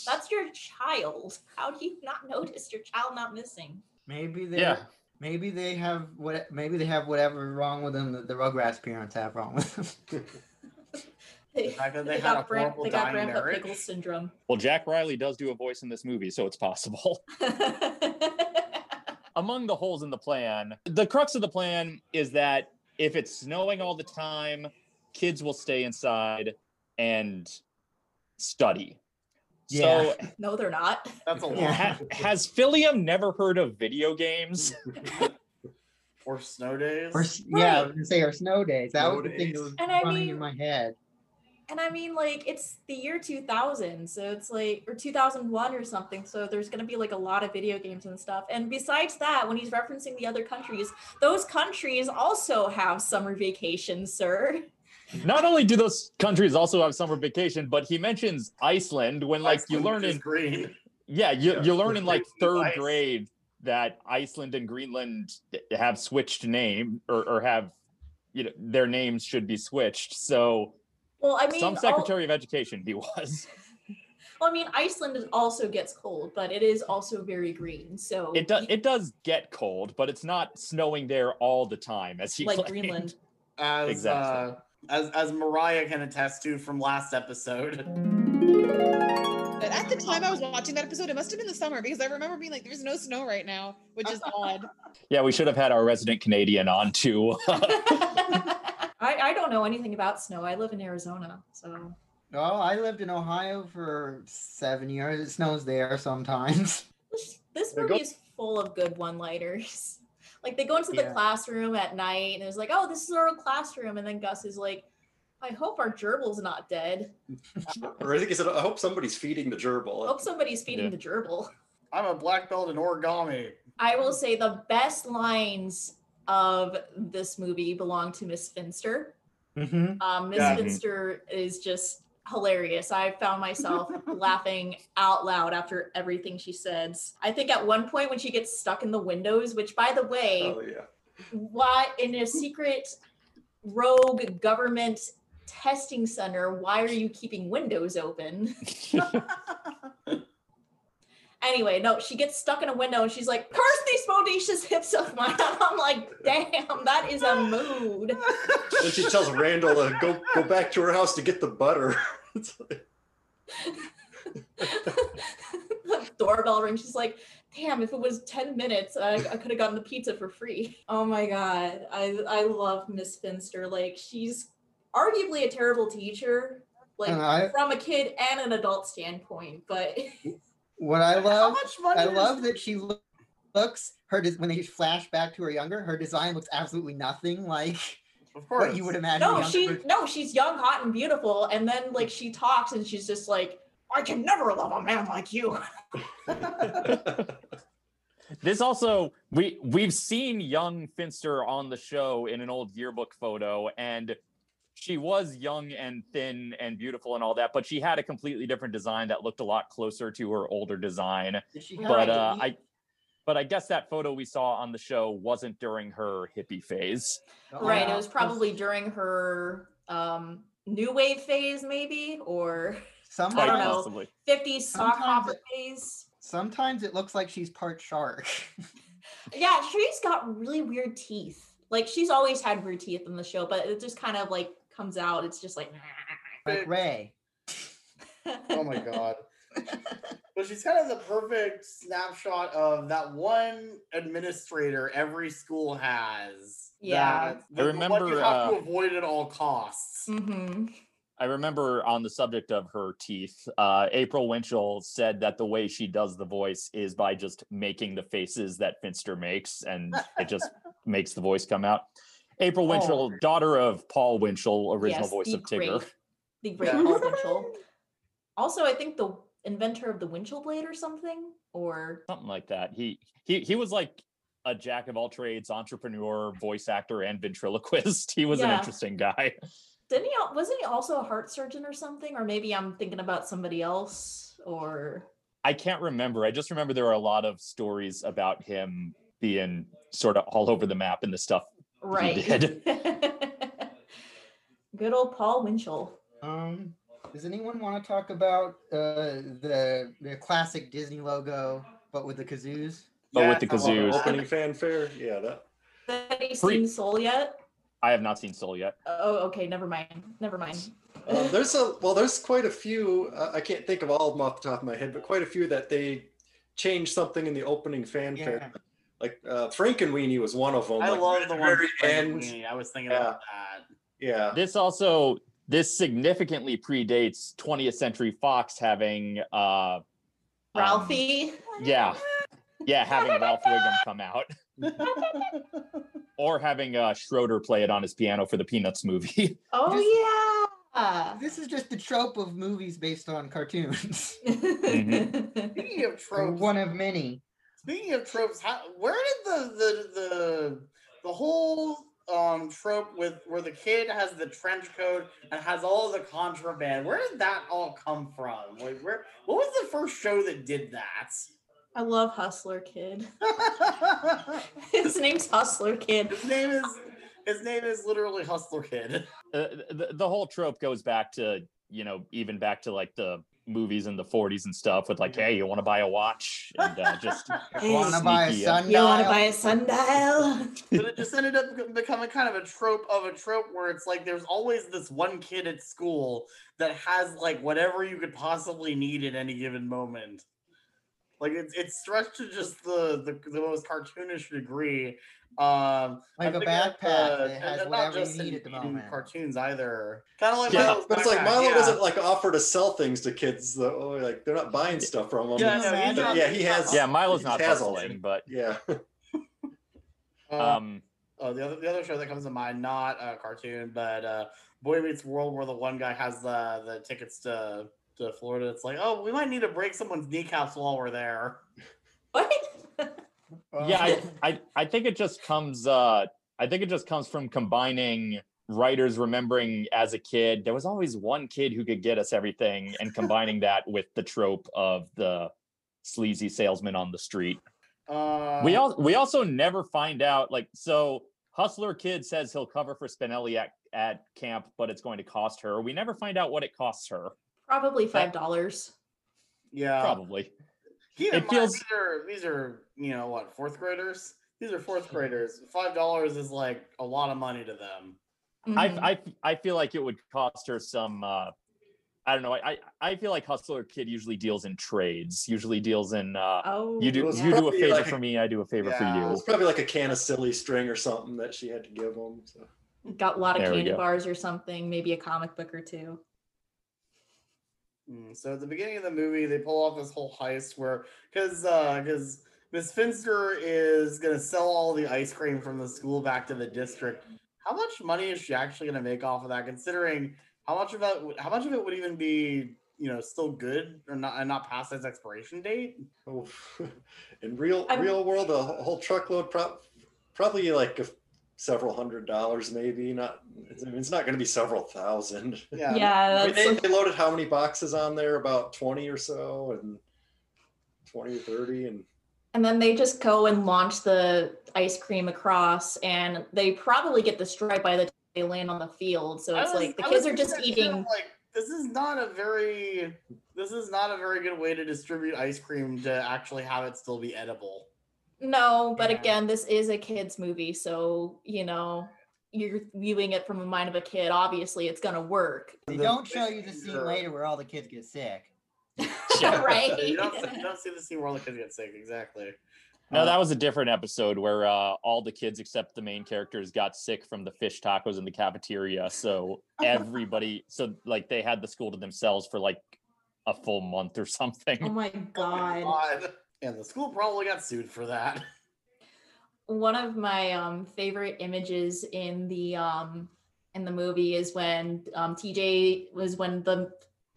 Speaker 12: that's your child. How do you not [LAUGHS] notice your child not missing?
Speaker 11: Maybe they
Speaker 10: Yeah.
Speaker 11: Maybe they have what maybe they have whatever wrong with them that the Rugrats parents have wrong with them. [LAUGHS]
Speaker 12: They,
Speaker 9: fact that they
Speaker 12: they
Speaker 9: had
Speaker 12: got,
Speaker 9: a horrible
Speaker 12: they got Grandpa
Speaker 9: marriage.
Speaker 12: Pickles syndrome.
Speaker 10: Well, Jack Riley does do a voice in this movie, so it's possible. [LAUGHS] Among the holes in the plan, the crux of the plan is that if it's snowing all the time, kids will stay inside and study. So [LAUGHS]
Speaker 12: no, they're not.
Speaker 9: That's a [LAUGHS] lot.
Speaker 10: ha- has Philium never heard of video games? [LAUGHS]
Speaker 9: or snow days.
Speaker 11: or s- yeah, I was gonna say or snow days. That
Speaker 9: Snow
Speaker 11: was the thing that was
Speaker 12: And I
Speaker 11: running
Speaker 12: mean-
Speaker 11: in my head.
Speaker 12: And I mean, like, it's the year 2000, so it's like, or 2001 or something. So there's going to be like a lot of video games and stuff. And besides that, when he's referencing the other countries, those countries also have summer vacations, sir.
Speaker 10: Not only do those countries also have summer vacation, but he mentions Iceland when like you learn in
Speaker 9: green.
Speaker 10: Yeah, you,
Speaker 9: Yeah,
Speaker 10: you learn in like [LAUGHS] third
Speaker 9: ice.
Speaker 10: grade that Iceland and Greenland have switched name or, or have you know their names should be switched. So
Speaker 12: Well, I mean,
Speaker 10: some
Speaker 12: all-
Speaker 10: Secretary of Education he was. [LAUGHS]
Speaker 12: well, I mean, Iceland also gets cold, but it is also very green. So
Speaker 10: It does it does get cold, but it's not snowing there all the time as he
Speaker 12: like
Speaker 10: claimed.
Speaker 12: Greenland.
Speaker 9: As
Speaker 10: Exactly.
Speaker 9: uh, as as Mariah can attest to from last episode.
Speaker 15: At the time I was watching that episode, it must have been the summer because I remember being like, "There's no snow right now," which is odd. [LAUGHS]
Speaker 10: Yeah, we should have had our resident Canadian on too. [LAUGHS] [LAUGHS]
Speaker 12: I, I don't know anything about snow. I live in Arizona, so
Speaker 11: Oh, I lived in Ohio for seven years. It snows there sometimes.
Speaker 12: this
Speaker 11: There
Speaker 12: movie
Speaker 11: go-
Speaker 12: is full of good one-liners. Like they go into the
Speaker 11: Yeah.
Speaker 12: classroom at night and it's like, oh, this is our old classroom, and then Gus is like, I hope our gerbil's not dead.
Speaker 13: Or I think he said, I hope somebody's feeding the gerbil.
Speaker 12: I hope somebody's feeding
Speaker 13: Yeah.
Speaker 12: the gerbil.
Speaker 9: I'm a black belt in origami.
Speaker 12: I will say the best lines of this movie belong to Miss Finster.
Speaker 11: Mm-hmm.
Speaker 12: Um, Miss
Speaker 9: Yeah.
Speaker 12: Finster is just hilarious. I found myself [LAUGHS] laughing out loud after everything she says. I think at one point when she gets stuck in the windows, which by the way,
Speaker 13: Oh yeah.
Speaker 12: why in a secret rogue government testing center, why are you keeping windows open? [LAUGHS] [LAUGHS] anyway, no, she gets stuck in a window and she's like, curse these bodacious hips of mine. [LAUGHS] I'm like, damn, that is a mood.
Speaker 13: Then she tells Randall to go go back to her house to get the butter. [LAUGHS] It's like- [LAUGHS]
Speaker 12: the doorbell rings. She's like, damn, if it was 10 minutes, I, I could have gotten the pizza for free. Oh my God. I, I love Miss Finster. Like, she's arguably a terrible teacher, like
Speaker 11: I-
Speaker 12: from a kid and an adult standpoint, but
Speaker 11: What I love,
Speaker 9: much money
Speaker 11: I
Speaker 9: is-
Speaker 11: love that she looks her when they flash back to her younger. Her design looks absolutely nothing like
Speaker 9: Of
Speaker 11: what you would imagine.
Speaker 12: no,
Speaker 11: younger
Speaker 12: she
Speaker 11: person-
Speaker 12: no, she's young, hot, and beautiful. And then like she talks and she's just like, I can never love a man like you. [LAUGHS]
Speaker 10: This also we we've seen young Finster on the show in an old yearbook photo, and she was young and thin and beautiful and all that, but she had a completely different design that looked a lot closer to her older design.
Speaker 11: Did she have
Speaker 10: But uh. I but I guess that photo we saw on the show wasn't during her hippie phase.
Speaker 12: right. It was probably during her um new wave phase, maybe, or [LAUGHS] I don't know.
Speaker 10: Possibly.
Speaker 12: 50s sock
Speaker 11: Sometimes
Speaker 12: hopper
Speaker 11: it-
Speaker 12: phase.
Speaker 11: sometimes it looks like she's part shark. [LAUGHS]
Speaker 12: Yeah, she's got really weird teeth. Like she's always had weird teeth in the show, but it just kind of like comes out. It's just like
Speaker 11: like Ray.
Speaker 9: Oh my god. But she's kind of the perfect snapshot of that one administrator every school has.
Speaker 12: Yeah.
Speaker 9: that-
Speaker 10: I
Speaker 9: the one
Speaker 10: remember,
Speaker 9: you have to
Speaker 10: uh,
Speaker 9: avoid at all costs.
Speaker 12: hmm
Speaker 10: I remember on the subject of her teeth, uh, April Winchell said that the way she does the voice is by just making the faces that Finster makes, and it just [LAUGHS] makes the voice come out. April oh. Winchell, daughter of Paul Winchell, original
Speaker 12: Yes,
Speaker 10: voice of Tigger.
Speaker 12: great- the great Paul [LAUGHS] Winchell. Also, I think the inventor of the Winchell blade or something, or
Speaker 10: something like that. He he he was like a jack of all trades, entrepreneur, voice actor, and ventriloquist. [LAUGHS] He was an interesting guy.
Speaker 12: didn't he? Wasn't he also a heart surgeon or something? Or maybe I'm thinking about somebody else. Or
Speaker 10: I can't remember. I just remember there were a lot of stories about him being sort of all over the map in the stuff
Speaker 12: Right.
Speaker 10: did. [LAUGHS]
Speaker 12: Good old Paul Winchell.
Speaker 11: Um, does anyone want to talk about uh, the the classic Disney logo, but with the kazoos?
Speaker 10: But with the
Speaker 13: I
Speaker 10: kazoos.
Speaker 13: Opening fanfare. Yeah, that.
Speaker 12: Have you
Speaker 10: Pre-
Speaker 12: seen Soul yet?
Speaker 10: I have not seen Soul yet.
Speaker 12: Oh, okay. Never mind. Never mind.
Speaker 13: Um, there's a well, there's quite a few. Uh, I can't think of all of them off the top of my head, but quite a few that they changed something in the opening fanfare. Like uh, Frankenweenie was one of them.
Speaker 9: I
Speaker 13: like,
Speaker 9: love the
Speaker 13: the
Speaker 9: one.
Speaker 13: very end.
Speaker 9: Frankenweenie. I was thinking
Speaker 13: Yeah.
Speaker 9: about that.
Speaker 13: Yeah.
Speaker 10: This also this significantly predates 20th Century Fox having uh um,
Speaker 12: Ralphie.
Speaker 10: yeah. Yeah, having Ralph Wiggum come out. [LAUGHS] or having uh Schroeder play it on his piano for the Peanuts movie. [LAUGHS]
Speaker 12: Oh yeah.
Speaker 11: This is just the trope of movies based on cartoons. [LAUGHS]
Speaker 9: Speaking of tropes,
Speaker 11: One of many.
Speaker 9: Speaking of tropes, how, where did the the the the whole um trope with where the kid has the trench coat and has all the contraband? Where did that all come from? Like, where? What was the first show that did that?
Speaker 12: I love Hustler Kid. [LAUGHS] His name's Hustler Kid.
Speaker 9: His name is his name is literally Hustler Kid.
Speaker 10: Uh, the, the whole trope goes back to, you know, even back to like the movies in the 40s and stuff with like, hey, you want to buy a watch? And uh, just [LAUGHS]
Speaker 11: Wanna buy a
Speaker 10: sneaky, uh,
Speaker 12: You want to buy a sundial? [LAUGHS]
Speaker 9: but it just ended up becoming kind of a trope of a trope where it's like there's always this one kid at school that has like whatever you could possibly need at any given moment. Like it's it's stretched to just the the, the most cartoonish degree. Um,
Speaker 11: Like
Speaker 9: I'm
Speaker 11: a backpack
Speaker 9: the-
Speaker 11: that has
Speaker 9: not
Speaker 11: whatever you
Speaker 9: just
Speaker 11: need
Speaker 9: in-
Speaker 11: at the moment.
Speaker 9: Cartoons either. Kind of like
Speaker 10: Yeah.
Speaker 9: Milo's
Speaker 13: But it's like Milo
Speaker 9: yeah.
Speaker 13: doesn't like offer to sell things to kids though. Like they're not buying stuff from him.
Speaker 9: Yeah, no, he's not-
Speaker 13: yeah, he has.
Speaker 10: Yeah, Milo's not
Speaker 13: has all
Speaker 10: hustling, but
Speaker 13: Yeah. [LAUGHS]
Speaker 9: Uh,
Speaker 10: um
Speaker 9: Oh, the other the other show that comes to mind, not a cartoon, but uh, Boy Meets World, where the one guy has the the tickets to to Florida. It's like, oh, we might need to break someone's kneecaps while we're there.
Speaker 12: What?
Speaker 10: Yeah I, [LAUGHS] I i think it just comes uh i think it just comes from combining writers remembering as a kid. There was always one kid who could get us everything and combining that with the trope of the sleazy salesman on the street.
Speaker 9: Uh,
Speaker 10: we all we also never find out like so hustler kid says he'll cover for spinelli at, at camp but it's going to cost her. We never find out what it costs her.
Speaker 12: Probably five dollars.
Speaker 9: yeah,
Speaker 10: probably
Speaker 9: Keep in
Speaker 10: It
Speaker 9: mind,
Speaker 10: feels-
Speaker 9: these are these are you know what fourth graders. These are fourth graders. Five dollars is like a lot of money to them.
Speaker 12: Mm-hmm.
Speaker 10: I, I I feel like it would cost her some. Uh, I don't know. I, I I feel like Hustler Kid usually deals in trades. Usually deals in. Uh,
Speaker 12: Oh,
Speaker 10: you do
Speaker 13: It was
Speaker 10: you do a favor
Speaker 13: like-
Speaker 10: for me. I do a favor
Speaker 13: It
Speaker 10: for you.
Speaker 13: It's probably like a can of silly string or something that she had to give them. So.
Speaker 12: Got a lot of
Speaker 10: There
Speaker 12: candy bars or something, maybe a comic book or two.
Speaker 9: Mm, So at the beginning of the movie, they pull off this whole heist where because because Miss Finster is gonna sell all the ice cream from the school back to the district. How much money is she actually gonna make off of that? Considering how much of that how much of it would even be you know still good or not and not past its expiration date?
Speaker 13: Oh, [LAUGHS] in real
Speaker 12: I'm-
Speaker 13: real world, a whole truckload, prob- probably like a, several hundred dollars, maybe. Not, it's, I mean, it's not going to be several thousand.
Speaker 9: Yeah.
Speaker 12: Yeah,
Speaker 13: I mean, they, they loaded how many boxes on there? About twenty or so, and twenty or thirty, and
Speaker 12: And then they just go and launch the ice cream across, and they probably get destroyed by the time they land on the field. So it's
Speaker 9: was-
Speaker 12: like the
Speaker 9: I
Speaker 12: kids are just
Speaker 9: thinking that too,
Speaker 12: eating.
Speaker 9: Like this is not a very this is not a very good way to distribute ice cream to actually have it still be edible.
Speaker 12: No, but
Speaker 11: Yeah.
Speaker 12: again, this is a kids' movie, so you know you're viewing it from the mind of a kid. Obviously, it's gonna work,
Speaker 11: They don't show you the scene later where all the kids get sick. [LAUGHS]
Speaker 12: right? [LAUGHS]
Speaker 9: you, don't, you don't see the scene where all the kids get sick exactly.
Speaker 10: No, that was a different episode where uh, all the kids except the main characters got sick from the fish tacos in the cafeteria. So [LAUGHS] everybody, so like they had the school to themselves for like a full month or something.
Speaker 12: oh my god.
Speaker 9: God. And the school probably got sued for that. [LAUGHS]
Speaker 12: one of my um favorite images in the um in the movie is when um TJ was when the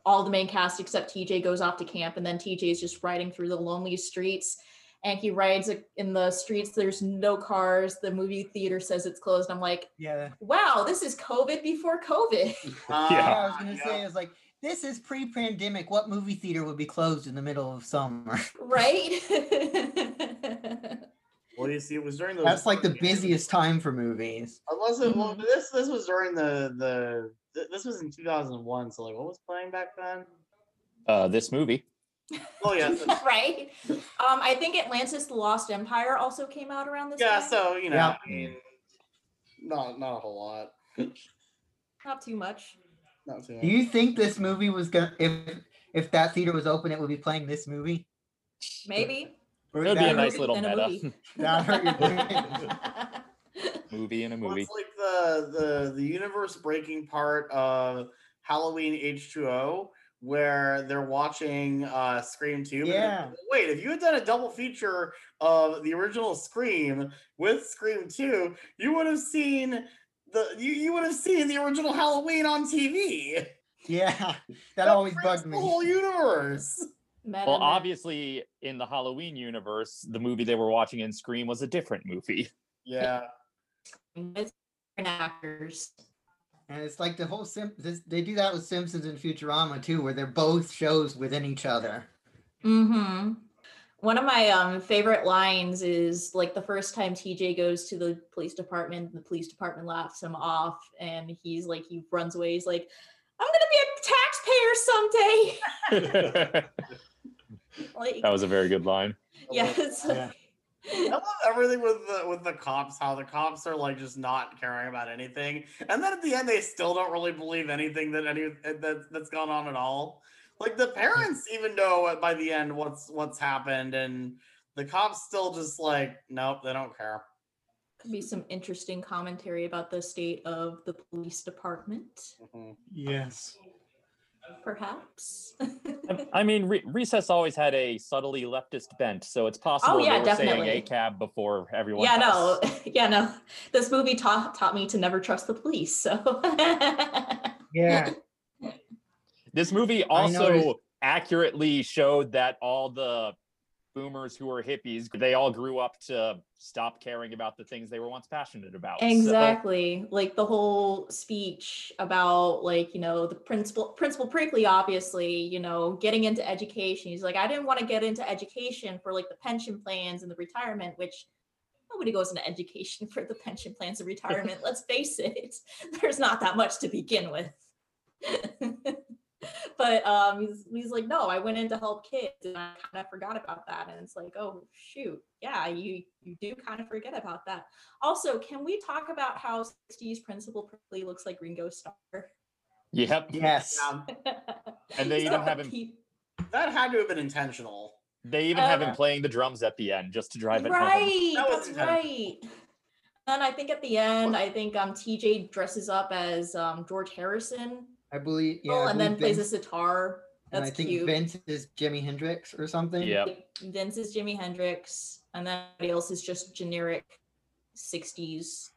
Speaker 12: all the main cast except TJ goes off to camp and then TJ is just riding through the lonely streets and he rides in the streets there's no cars the movie theater says it's closed I'm like
Speaker 11: Yeah.
Speaker 12: wow this is covid before covid [LAUGHS]
Speaker 9: Uh,
Speaker 11: Yeah, I was gonna
Speaker 9: yeah.
Speaker 11: say, I was like, this is pre-pandemic. What movie theater would be closed in the middle of summer?
Speaker 12: right [LAUGHS]
Speaker 9: Well, you see, it was during those.
Speaker 11: That's like the busiest time for movies.
Speaker 9: Unless it, well, this this was during the the th- this was in 2001. So like, what was playing back then?
Speaker 10: Uh, this movie.
Speaker 9: Oh yeah, [LAUGHS]
Speaker 12: right? Um, I think Atlantis: The Lost Empire also came out around this
Speaker 9: yeah.
Speaker 12: time.
Speaker 9: So you know,
Speaker 11: Yeah.
Speaker 9: I mean, not not a whole lot.
Speaker 12: Not too much.
Speaker 9: Not too.
Speaker 11: Do you think this movie was gonna if if that theater was open, it would be playing this movie?
Speaker 12: Maybe.
Speaker 11: Or
Speaker 10: It would be a nice little meta
Speaker 12: movie. [LAUGHS] [LAUGHS]
Speaker 11: that hurt your feelings? [LAUGHS]
Speaker 10: movie in a movie.
Speaker 9: it's like the the the universe breaking part of Halloween H2O where they're watching uh Scream 2.
Speaker 11: Yeah.
Speaker 9: Wait, if you had done a double feature of the original Scream with Scream 2, you would have seen the you, you would have seen the original Halloween on TV.
Speaker 11: Yeah, that always bugged me.
Speaker 9: the whole universe.
Speaker 12: Meta,
Speaker 10: Well,
Speaker 12: meta.
Speaker 10: obviously, in the Halloween universe, the movie they were watching in Scream was a different movie.
Speaker 9: Yeah.
Speaker 12: It's different actors.
Speaker 11: And it's like the whole Sim. This, they do that with Simpsons and Futurama too, where they're both shows within each other.
Speaker 12: Mm-hmm. One of my um favorite lines is like the first time TJ goes to the police department, the police department laughs him off, and he's like he runs away. He's like, "I'm gonna be a taxpayer someday." [LAUGHS] like,
Speaker 10: That was a very good line.
Speaker 12: yeah, it's
Speaker 11: Yeah.
Speaker 9: I love everything with the with the cops, how the cops are like just not caring about anything. And then at the end they still don't really believe anything that any that that's gone on at all. Like the parents even know by the end what's what's happened and the cops still just like nope, they don't care.
Speaker 12: could be some interesting commentary about the state of the police department, mm-hmm.
Speaker 11: Yes.
Speaker 12: perhaps.
Speaker 10: I- [LAUGHS] I mean, Re- Recess always had a subtly leftist bent, so it's possible
Speaker 12: Oh, yeah,
Speaker 10: they were
Speaker 12: definitely.
Speaker 10: saying ACAB before everyone.
Speaker 12: yeah,
Speaker 10: else.
Speaker 12: no, [LAUGHS] yeah, no. This movie taught taught me to never trust the police. So [LAUGHS]
Speaker 11: Yeah.
Speaker 10: This movie also accurately showed that all the boomers who were hippies, they all grew up to stop caring about the things they were once passionate about. So-
Speaker 12: Exactly. Like the whole speech about like, you know, the principal principal Prickly obviously, you know, getting into education. He's like, I didn't want to get into education for like the pension plans and the retirement, which nobody goes into education for the pension plans and retirement. [LAUGHS] Let's face it. There's not that much to begin with. [LAUGHS] [LAUGHS] but um he's, he's like no i went in to help kids and i kind of forgot about that and it's like oh shoot yeah you you do kind of forget about that also can we talk about how 60s principal prickly looks like ringo starr
Speaker 10: Yep.
Speaker 11: Yes. [LAUGHS]
Speaker 10: And they even have him.
Speaker 12: pe-
Speaker 9: That had to have been intentional.
Speaker 10: They even have him
Speaker 12: Uh,
Speaker 10: playing the drums at the end just to drive it home.
Speaker 12: right
Speaker 9: That was
Speaker 12: that's right and i think at the end i think um tj dresses up as um george harrison
Speaker 11: I believe. Yeah.
Speaker 12: oh,
Speaker 11: I
Speaker 12: and then plays
Speaker 11: Vince,
Speaker 12: a sitar
Speaker 11: and
Speaker 12: that's
Speaker 11: I think
Speaker 12: cute
Speaker 11: Vince is Jimi Hendrix or something.
Speaker 10: Yeah.
Speaker 12: Vince is Jimi Hendrix, and then everybody else is just generic 60s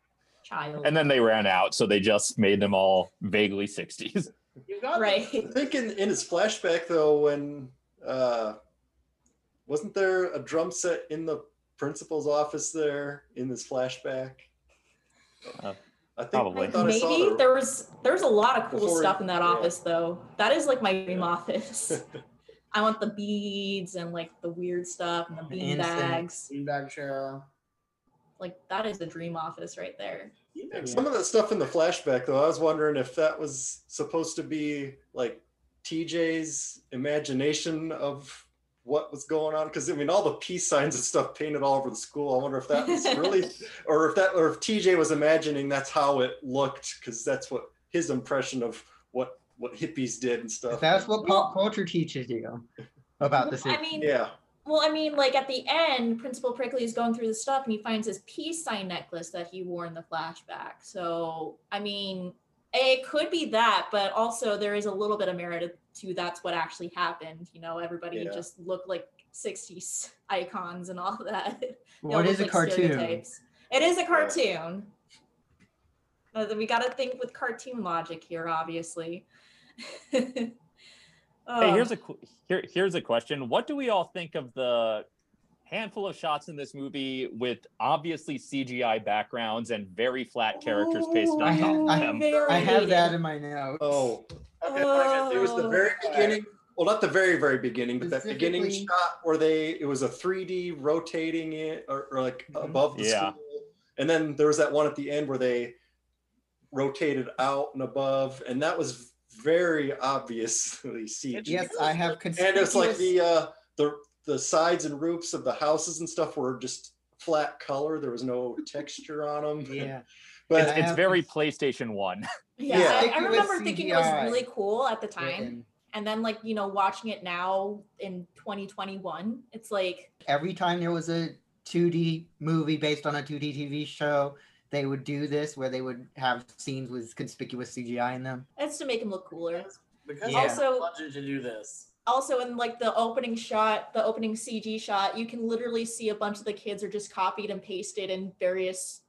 Speaker 12: child.
Speaker 10: And then they ran out, so they just made them all vaguely 60s. [LAUGHS]
Speaker 9: You got
Speaker 12: right. [LAUGHS]
Speaker 13: I think in, in his flashback though, when uh, wasn't there a drum set in the principal's office there in this flashback?
Speaker 10: Uh,
Speaker 13: I think
Speaker 10: probably.
Speaker 13: I thought I
Speaker 12: Maybe
Speaker 13: the-
Speaker 12: there was there's a lot of cool
Speaker 13: Before
Speaker 12: stuff in that
Speaker 13: yeah.
Speaker 12: office though. That is like my dream office. [LAUGHS] I want the beads and like the weird stuff and the
Speaker 11: The
Speaker 12: bean
Speaker 11: incense.
Speaker 12: bags.
Speaker 9: Beanbag chair.
Speaker 12: Like that is the dream office right there.
Speaker 13: Some of that stuff in the flashback, though, I was wondering if that was supposed to be like TJ's imagination of what was going on. Because I mean, all the peace signs and stuff painted all over the school. I wonder if that was [LAUGHS] really, or if that, or if TJ was imagining that's how it looked, because that's what his impression of what what hippies did and stuff.
Speaker 11: That's what pop culture teaches you about the
Speaker 12: I mean,
Speaker 13: yeah.
Speaker 12: Well, I mean, like at the end, Principal Prickly is going through the stuff and he finds his peace sign necklace that he wore in the flashback. So, I mean, it could be that, but also there is a little bit of merit to that's what actually happened. You know, everybody
Speaker 11: Yeah.
Speaker 12: just looked like 60s icons and all that. [LAUGHS] They all
Speaker 11: What
Speaker 12: look
Speaker 11: is a
Speaker 12: like
Speaker 11: cartoon?
Speaker 12: stereotypes. It is a cartoon. Uh, we got to think with cartoon logic here, obviously. [LAUGHS]
Speaker 10: Hey, here's
Speaker 12: Oh.
Speaker 10: a here, here's a question. What do we all think of the handful of shots in this movie with obviously CGI backgrounds and very flat characters pasted
Speaker 11: I,
Speaker 10: on top of
Speaker 11: I,
Speaker 10: them?
Speaker 11: I have that in my notes.
Speaker 13: Oh,
Speaker 9: Okay,
Speaker 12: Oh.
Speaker 13: There was the very beginning well, not the very, very beginning, but that beginning shot where they it was a 3D rotating it or, or like above the
Speaker 10: Yeah.
Speaker 13: school, and then there was that one at the end where they rotated out and above, and that was very obviously CGI.
Speaker 11: Yes, I have
Speaker 13: and it's like the uh, the the sides and roofs of the houses and stuff were just flat color. There was no texture on them.
Speaker 11: Yeah. [LAUGHS]
Speaker 13: but
Speaker 10: it's, it's very PlayStation One. [LAUGHS]
Speaker 12: Yeah,
Speaker 13: Yeah.
Speaker 12: I, I
Speaker 11: Conspicuous
Speaker 12: remember thinking it was really cool at the time.
Speaker 11: written.
Speaker 12: And then, like, you know, watching it now in 2021, it's like,
Speaker 11: Every time there was a 2D movie based on a 2D TV show, they would do this where they would have scenes with conspicuous CGI in them.
Speaker 12: it's to make them look cooler.
Speaker 9: Because
Speaker 11: Yeah.
Speaker 9: also budget to do this.
Speaker 12: Also, in like the opening shot, the opening CG shot, you can literally see a bunch of the kids are just copied and pasted in various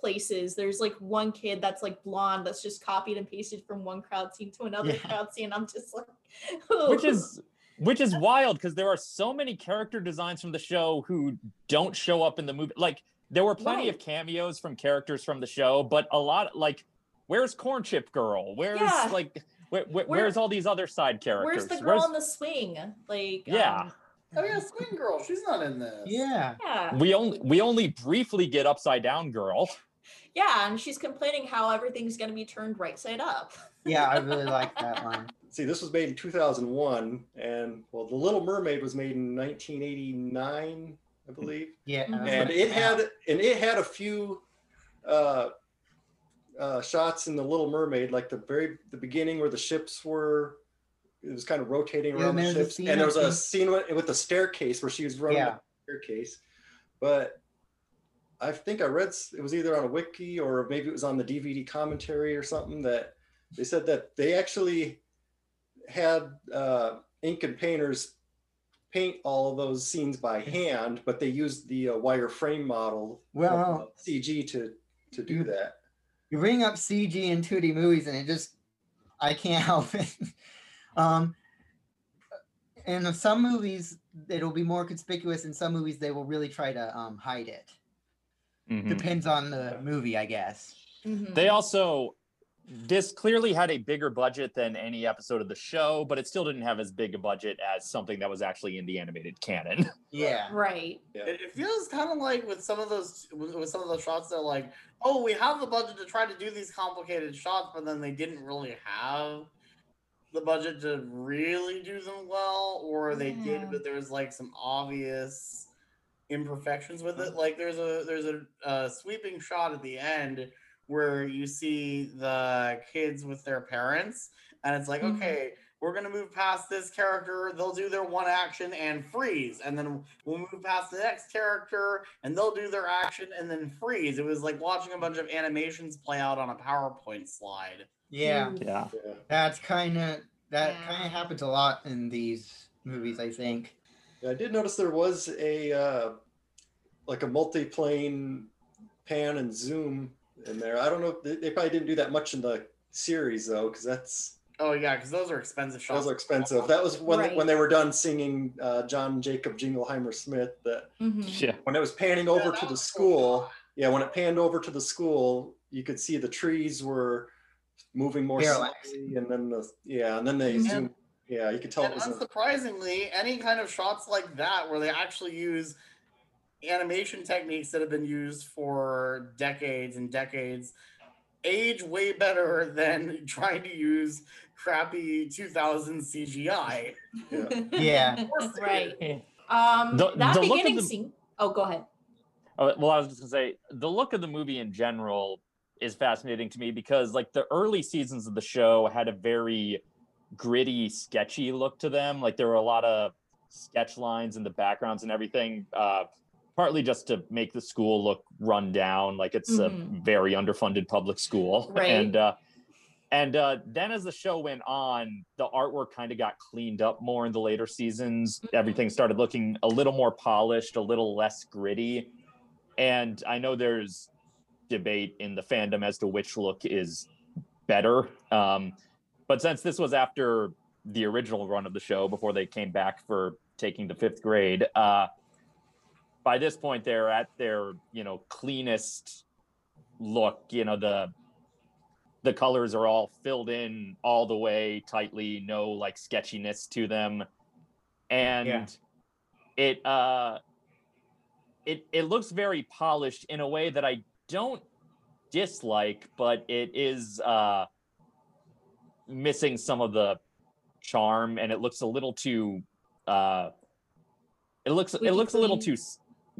Speaker 12: places. There's like one kid that's like blonde that's just copied and pasted from one crowd scene to another
Speaker 11: Yeah.
Speaker 12: crowd scene. I'm just like,
Speaker 10: which is [LAUGHS] which is wild because there are so many character designs from the show who don't show up in the movie like there were plenty of cameos from characters from the show but a lot like where's corn chip girl where's
Speaker 12: Yeah.
Speaker 10: like where, where-
Speaker 12: Where-
Speaker 10: where's all these other side characters
Speaker 12: where's the girl on the swing? Like,
Speaker 10: Yeah.
Speaker 12: um,
Speaker 9: Oh yeah, Swing Girl. She's not in this.
Speaker 11: Yeah.
Speaker 12: yeah,
Speaker 10: we only we only briefly get upside down girl
Speaker 12: yeah, and she's complaining how everything's gonna be turned right side up.
Speaker 11: Yeah, I really [LAUGHS] like that one.
Speaker 13: see, this was made in 2001, and well, The Little Mermaid was made in 1989, I believe.
Speaker 11: Yeah.
Speaker 12: Mhm.
Speaker 11: that's
Speaker 13: and
Speaker 11: what-
Speaker 13: it had and it had a few uh, uh, shots in the Little Mermaid, like the very the beginning where the ships were. It was kind of rotating around the ships,
Speaker 11: scene,
Speaker 13: and there was a scene with, with the staircase where she was running
Speaker 11: Yeah.
Speaker 13: the staircase. But I think I read it was either on a wiki or maybe it was on the DVD commentary or something that they said that they actually had uh, ink and painters paint all of those scenes by hand, but they used the uh, wireframe model
Speaker 11: Well-
Speaker 13: CG to to do that.
Speaker 11: You bring up CG and 2D movies, and it just I can't [LAUGHS] help it. um, in some movies, it'll be more conspicuous. In some movies, they will really try to um, hide it.
Speaker 10: Mhm.
Speaker 11: Depends on the movie, I guess.
Speaker 12: Mhm.
Speaker 10: they also this clearly had a bigger budget than any episode of the show but it still didn't have as big a budget as something that was actually in the animated canon [LAUGHS]
Speaker 11: Yeah.
Speaker 12: right.
Speaker 9: It, it feels kind of like with some of those with, with some of those shots, they're like, oh, we have the budget to try to do these complicated shots, but then they didn't really have the budget to really do them well, or they
Speaker 12: Yeah.
Speaker 9: did, but there was like some obvious imperfections with it. Mm-hmm. Like there's a there's a, a sweeping shot at the end where you see the kids with their parents, and it's like,
Speaker 12: Mhm.
Speaker 9: okay, we're gonna move past this character. They'll do their one action and freeze, and then we'll move past the next character, and they'll do their action and then freeze. It was like watching a bunch of animations play out on a PowerPoint slide.
Speaker 11: Yeah.
Speaker 10: yeah
Speaker 13: Yeah.
Speaker 11: That's kind of that
Speaker 12: Yeah.
Speaker 11: kind of happens a lot in these movies. I think.
Speaker 13: Yeah, I did notice there was a uh, like a multi-plane pan and zoom in there. I don't know. They, they probably didn't do that much in the series though, because that's
Speaker 9: Oh yeah, because those are expensive shots.
Speaker 13: those are expensive. That was when
Speaker 12: Right.
Speaker 13: when they were done singing uh, John Jacob Jingleheimer Smith. That
Speaker 12: Mhm.
Speaker 10: yeah
Speaker 13: when it was panning over
Speaker 9: that
Speaker 13: to the
Speaker 9: was so
Speaker 13: school, yeah, when it panned over to the school, you could see the trees were moving more
Speaker 11: Parallax.
Speaker 13: slowly, and then the yeah, and then they
Speaker 12: Mhm.
Speaker 13: zoom. Yeah, you could tell
Speaker 9: And
Speaker 13: it was. A,
Speaker 9: unsurprisingly, any kind of shots like that where they actually use animation techniques that have been used for decades and decades age way better than [LAUGHS] trying to use crappy 2000 CGI.
Speaker 11: Yeah. [LAUGHS]
Speaker 12: right. Um,
Speaker 10: The-
Speaker 12: that
Speaker 10: the
Speaker 12: beginning
Speaker 10: the-
Speaker 12: scene. Oh, go ahead.
Speaker 10: Uh, well, I was just gonna say the look of the movie in general is fascinating to me because like the early seasons of the show had a very gritty, sketchy look to them. Like there were a lot of sketch lines in the backgrounds and everything, uh, partly just to make the school look run down, like it's
Speaker 12: Mhm.
Speaker 10: a very underfunded public school. [LAUGHS]
Speaker 12: Right.
Speaker 10: And uh, and uh, then as the show went on, the artwork kind of got cleaned up more in the later seasons. Everything started looking a little more polished, a little less gritty. And I know there's debate in the fandom as to which look is better. Um, but since this was after the original run of the show, before they came back for taking the fifth grade, uh, by this point they're at their you know cleanest look. You know the the colors are all filled in all the way tightly, no like sketchiness to them. And
Speaker 11: Yeah.
Speaker 10: it uh it it looks very polished in a way that I don't dislike, but it is uh missing some of the charm and it looks a little too uh it looks it looks a little too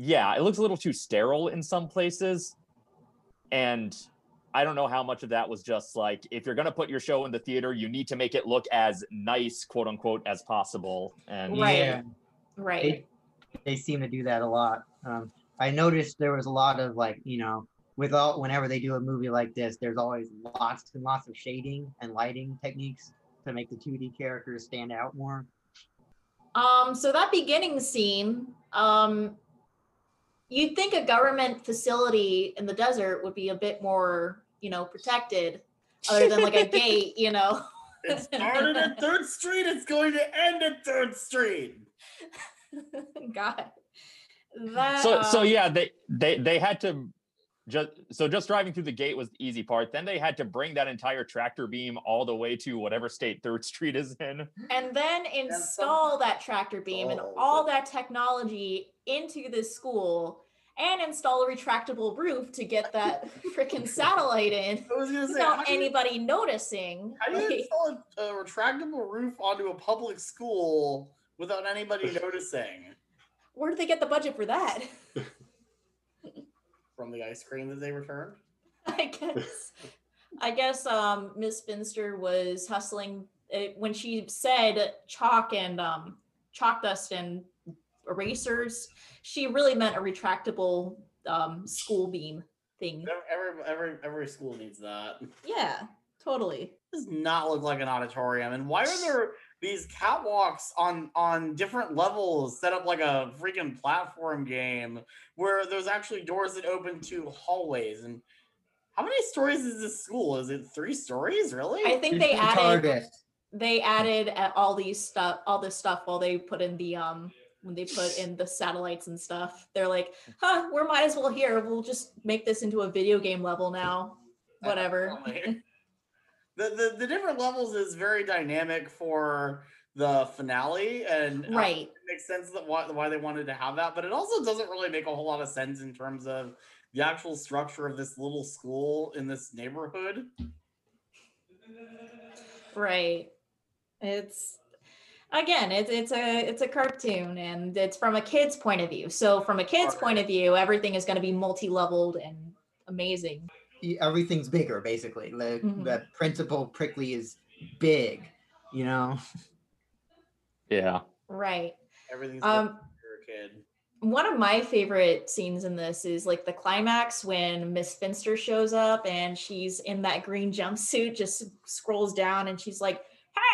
Speaker 10: yeah it looks a little too sterile in some places and i don't know how much of that was just like if you're going to put your show in the theater you need to make it look as nice quote unquote as possible and
Speaker 12: Right.
Speaker 11: Yeah.
Speaker 12: Right.
Speaker 11: They, they seem to do that a lot. Um, I noticed there was a lot of like, you know, with all whenever they do a movie like this, there's always lots and lots of shading and lighting techniques to make the 2D characters stand out more.
Speaker 12: Um, so that beginning scene, um, you'd think a government facility in the desert would be a bit more, you know, protected, other than like a [LAUGHS] gate, you know.
Speaker 9: It started at [LAUGHS] Third Street. It's going to end at Third Street. [LAUGHS]
Speaker 12: God. That,
Speaker 10: so so
Speaker 12: um,
Speaker 10: yeah they they they had to just so just driving through the gate was the easy part then they had to bring that entire tractor beam all the way to whatever state third [LAUGHS] street is in
Speaker 12: and then install that tractor beam and
Speaker 10: Oh,
Speaker 12: all that technology into this school and install a retractable roof to get that [LAUGHS] freaking satellite in
Speaker 9: I say,
Speaker 12: without
Speaker 9: how you-
Speaker 12: anybody noticing.
Speaker 9: How do you install a, a retractable roof onto a public school without anybody [LAUGHS] noticing?
Speaker 12: where did they get the budget for that?
Speaker 9: From the ice cream that they returned? [LAUGHS]
Speaker 12: I guess. I guess um Miss Finster was hustling uh, when she said chalk and um chalk dust and erasers. She really meant a retractable um school beam thing.
Speaker 9: Every every every school needs that.
Speaker 12: Yeah, totally.
Speaker 9: does not look like an auditorium. And why are there these catwalks on on different levels set up like a freaking platform game where there's actually doors that open to hallways? And how many stories is this school? Is it three stories? Really?
Speaker 12: I think they added they added uh, all these stuff all this stuff while they put in the um when they put in the satellites and stuff. They're like, huh, we're might as well here. We'll just make this into a video game level now. Whatever.
Speaker 9: The, the the different levels is very dynamic for the finale and
Speaker 12: Right.
Speaker 9: it makes sense that why, why they wanted to have that but it also doesn't really make a whole lot of sense in terms of the actual structure of this little school in this neighborhood
Speaker 12: Right. It's again, it's it's a it's a cartoon and it's from a kid's point of view. So from a kid's point of view, everything is going to be multi-leveled and amazing.
Speaker 11: Everything's bigger, basically. The,
Speaker 12: Mhm.
Speaker 11: the principal prickly is big, you know.
Speaker 10: yeah
Speaker 12: Right.
Speaker 9: everything's
Speaker 12: Um,
Speaker 9: different you're a kid
Speaker 12: One of my favorite scenes in this is like the climax when Miss Finster shows up and she's in that green jumpsuit, just scrolls down and she's like,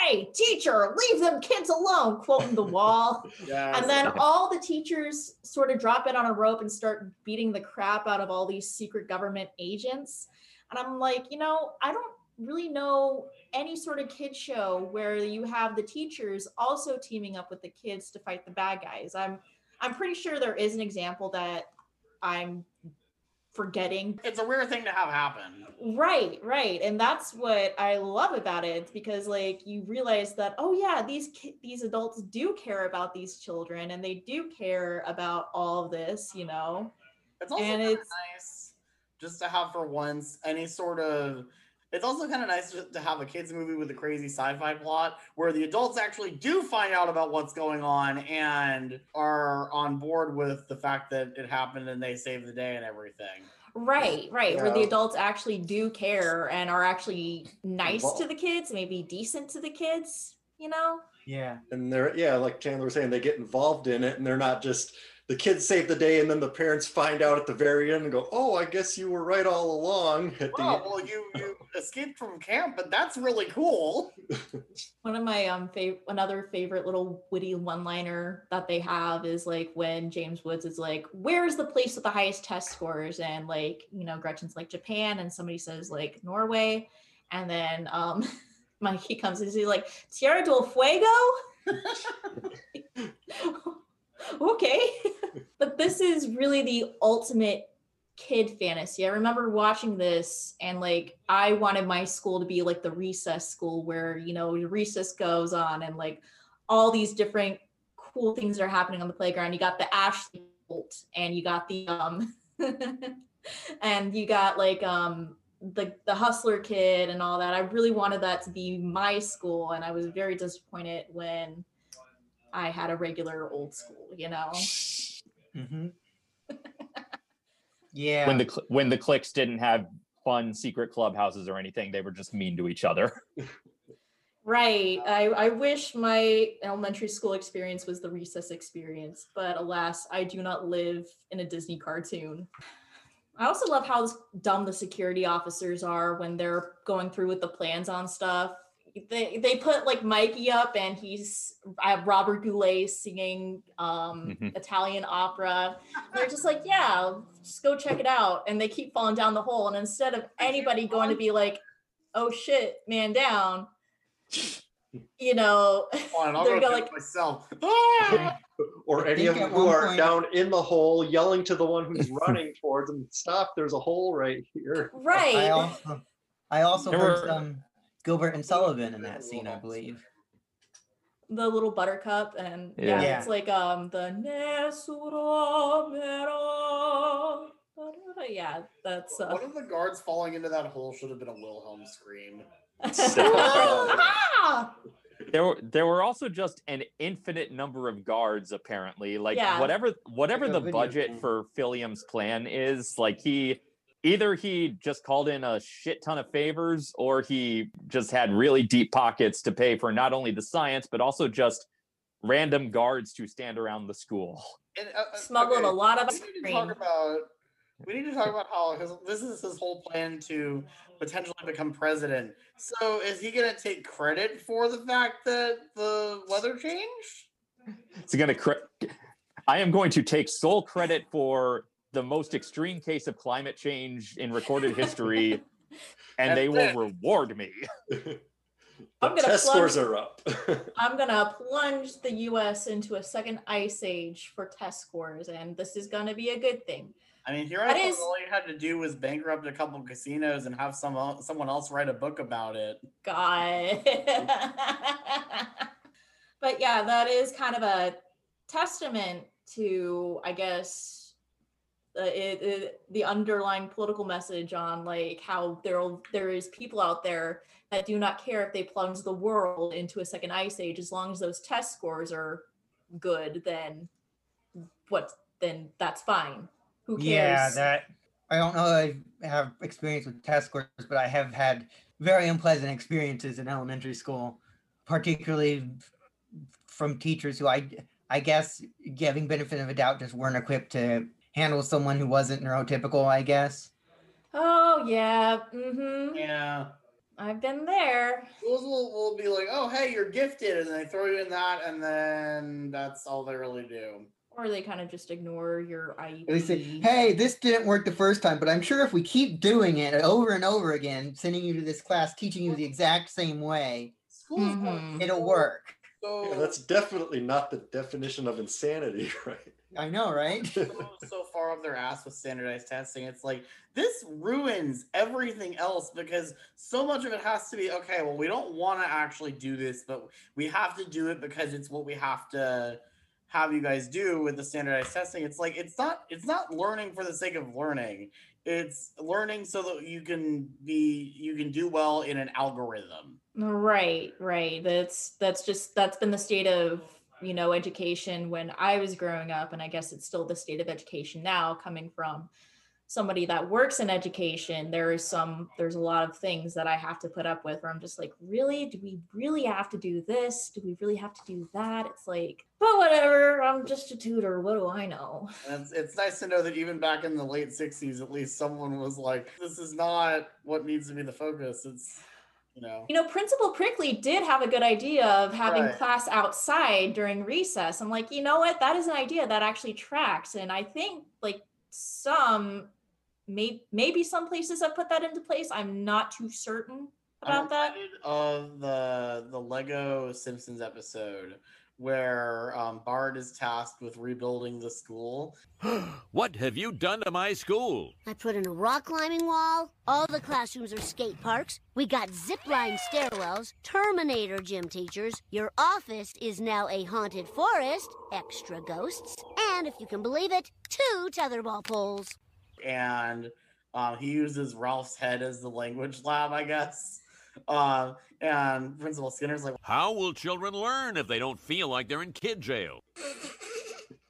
Speaker 12: Hey, teacher, leave them kids alone, quoting the wall. [LAUGHS]
Speaker 9: Yes.
Speaker 12: And then all the teachers sort of drop in on a rope and start beating the crap out of all these secret government agents. And I'm like, you know, I don't really know any sort of kid show where you have the teachers also teaming up with the kids to fight the bad guys. I'm I'm pretty sure there is an example that I'm forgetting.
Speaker 9: it's a weird thing to have happen
Speaker 12: Right, right. And that's what I love about it because like you realize that oh yeah, these ki- these adults do care about these children and they do care about all of this, you know.
Speaker 9: It's also
Speaker 12: and it's
Speaker 9: nice just to have for once any sort of. It's also kind of nice to to have a kids movie with a crazy sci-fi plot where the adults actually do find out about what's going on and are on board with the fact that it happened and they save the day and everything.
Speaker 12: Right, right. Where the adults actually do care and are actually nice to the kids, maybe decent to the kids, you know?
Speaker 11: Yeah.
Speaker 13: And they're yeah, like Chandler was saying, they get involved in it, and they're not just the kids save the day, and then the parents find out at the very end and go, "Oh, I guess you were right all along." At the
Speaker 9: Oh, well, you you escaped from camp, but that's really cool. [LAUGHS]
Speaker 12: One of my um fav- another favorite little witty one-liner that they have is like when James Woods is like, "Where's the place with the highest test scores?" and like you know Gretchen's like Japan, and somebody says like Norway, and then um [LAUGHS] Mikey comes and he's like Tierra del Fuego. [LAUGHS] [LAUGHS] okay, [LAUGHS] but this is really the ultimate kid fantasy. I remember watching this and like I wanted my school to be like the recess school where, you know, recess goes on and like all these different cool things are happening on the playground. You got the Ashley Bolt and you got the um [LAUGHS] and you got like um the the hustler kid and all that. I really wanted that to be my school and I was very disappointed when I had a regular old school, you know.
Speaker 11: Mm-hmm. [LAUGHS] yeah.
Speaker 10: When the cl- when the cliques didn't have fun secret clubhouses or anything, they were just mean to each other. [LAUGHS]
Speaker 12: Right. I, I wish my elementary school experience was the recess experience, but alas, I do not live in a Disney cartoon. I also love how dumb the security officers are when they're going through with the plans on stuff. They they put like Mikey up and he's I have Robert Goulet singing um
Speaker 10: Mhm.
Speaker 12: Italian opera. They're just like, yeah, just go check it out. And they keep falling down the hole. And instead of anybody going to be like, oh shit, man down, you know,
Speaker 9: Fine, [LAUGHS] I'll
Speaker 12: they're gonna like
Speaker 9: myself. [LAUGHS]
Speaker 13: Or any of
Speaker 11: think
Speaker 13: them who are
Speaker 11: point-
Speaker 13: down in the hole yelling to the one who's running towards them, stop, there's a hole right here.
Speaker 11: I
Speaker 12: right.
Speaker 11: also, I also heard
Speaker 10: were-
Speaker 11: some Gilbert and Sullivan in that scene, I believe.
Speaker 12: the little buttercup and yeah,
Speaker 11: Yeah.
Speaker 12: it's like um the Nesura Mera. Yeah, that's uh,
Speaker 9: One of the guards falling into that hole should have been a Wilhelm scream. [LAUGHS]
Speaker 10: There were there were also just an infinite number of guards apparently like
Speaker 12: Yeah.
Speaker 10: whatever whatever
Speaker 11: Like
Speaker 10: the budget for Phillium's plan is like he either he just called in a shit ton of favors or he just had really deep pockets to pay for not only the science but also just random guards to stand around the school
Speaker 9: And, uh, uh,
Speaker 12: Smuggled
Speaker 9: okay,
Speaker 12: a lot of
Speaker 9: we need to talk about. We need to talk about how his, this is his whole plan to potentially become president. So is he going to take credit for the fact that the weather changed?
Speaker 10: it's gonna cre- i am going to take sole credit for the most extreme case of climate change in recorded history [LAUGHS] and they will reward me [LAUGHS]
Speaker 13: The
Speaker 12: I'm gonna
Speaker 13: test
Speaker 12: plunge-
Speaker 13: scores are up. [LAUGHS]
Speaker 12: I'm gonna plunge the U.S. into a second ice age for test scores, and this is gonna be a good thing.
Speaker 9: I mean, here I
Speaker 12: That
Speaker 9: thought
Speaker 12: is-
Speaker 9: all you had to do was bankrupt a couple of casinos and have some someone else write a book about it.
Speaker 12: God. but yeah, that is kind of a testament to, I guess, uh, it, it, the underlying political message on like how there there is people out there that do not care if they plunge the world into a second ice age as long as those test scores are good then what then that's fine. Who cares?
Speaker 11: Yeah, that I don't know I have experience with test scores, but I have had very unpleasant experiences in elementary school, particularly from teachers who I I guess giving benefit of a doubt just weren't equipped to handle someone who wasn't neurotypical, I guess.
Speaker 12: oh yeah mm-hmm
Speaker 9: Yeah.
Speaker 12: i've been there
Speaker 9: Schools will, will be like, oh, hey, you're gifted. And they throw you in that. And then that's all they really do.
Speaker 12: or they kind of just ignore your IEP.
Speaker 11: They say, "Hey, this didn't work the first time, but I'm sure if we keep doing it over and over again, sending you to this class, teaching you the exact same way,
Speaker 9: Schools
Speaker 12: Mhm.
Speaker 11: it'll work."
Speaker 9: so,
Speaker 13: Yeah, that's definitely not the definition of insanity, [LAUGHS] right?
Speaker 11: I know, right?
Speaker 9: so, so far up their ass with standardized testing. It's like this ruins everything else because so much of it has to be okay. Well, we don't want to actually do this, but we have to do it because it's what we have to have you guys do with the standardized testing. It's like it's not it's not learning for the sake of learning. It's learning so that you can be you can do well in an algorithm.
Speaker 12: Right, right. That's that's just that's been the state of you know education when I was growing up, and I guess it's still the state of education now, coming from somebody that works in education. There is some there's a lot of things that I have to put up with where I'm just like, really? Do we really have to do this? Do we really have to do that? It's like, but whatever. I'm just a tutor. What do I know?
Speaker 9: It's, it's nice to know that even back in the late 60s, at least someone was like, this is not what needs to be the focus. It's, you know.
Speaker 12: You know, Principal Prickly did have a good idea of having
Speaker 9: Right.
Speaker 12: class outside during recess. I'm like, you know what? That is an idea that actually tracks. And I think like some, may, maybe some places have put that into place. I'm not too certain about that.
Speaker 9: of the the Lego Simpsons episode where um, Bart is tasked with rebuilding the school. [GASPS]
Speaker 16: what have you done to my school?
Speaker 3: I put in a rock climbing wall. All the classrooms are skate parks. We got zip line stairwells, Terminator gym teachers. Your office is now a haunted forest, extra ghosts, and if you can believe it, two tetherball poles.
Speaker 9: And um, he uses Ralph's head as the language lab, I guess. Uh, and Principal Skinner's like,
Speaker 16: How will children learn if they don't feel like they're in kid jail? [LAUGHS]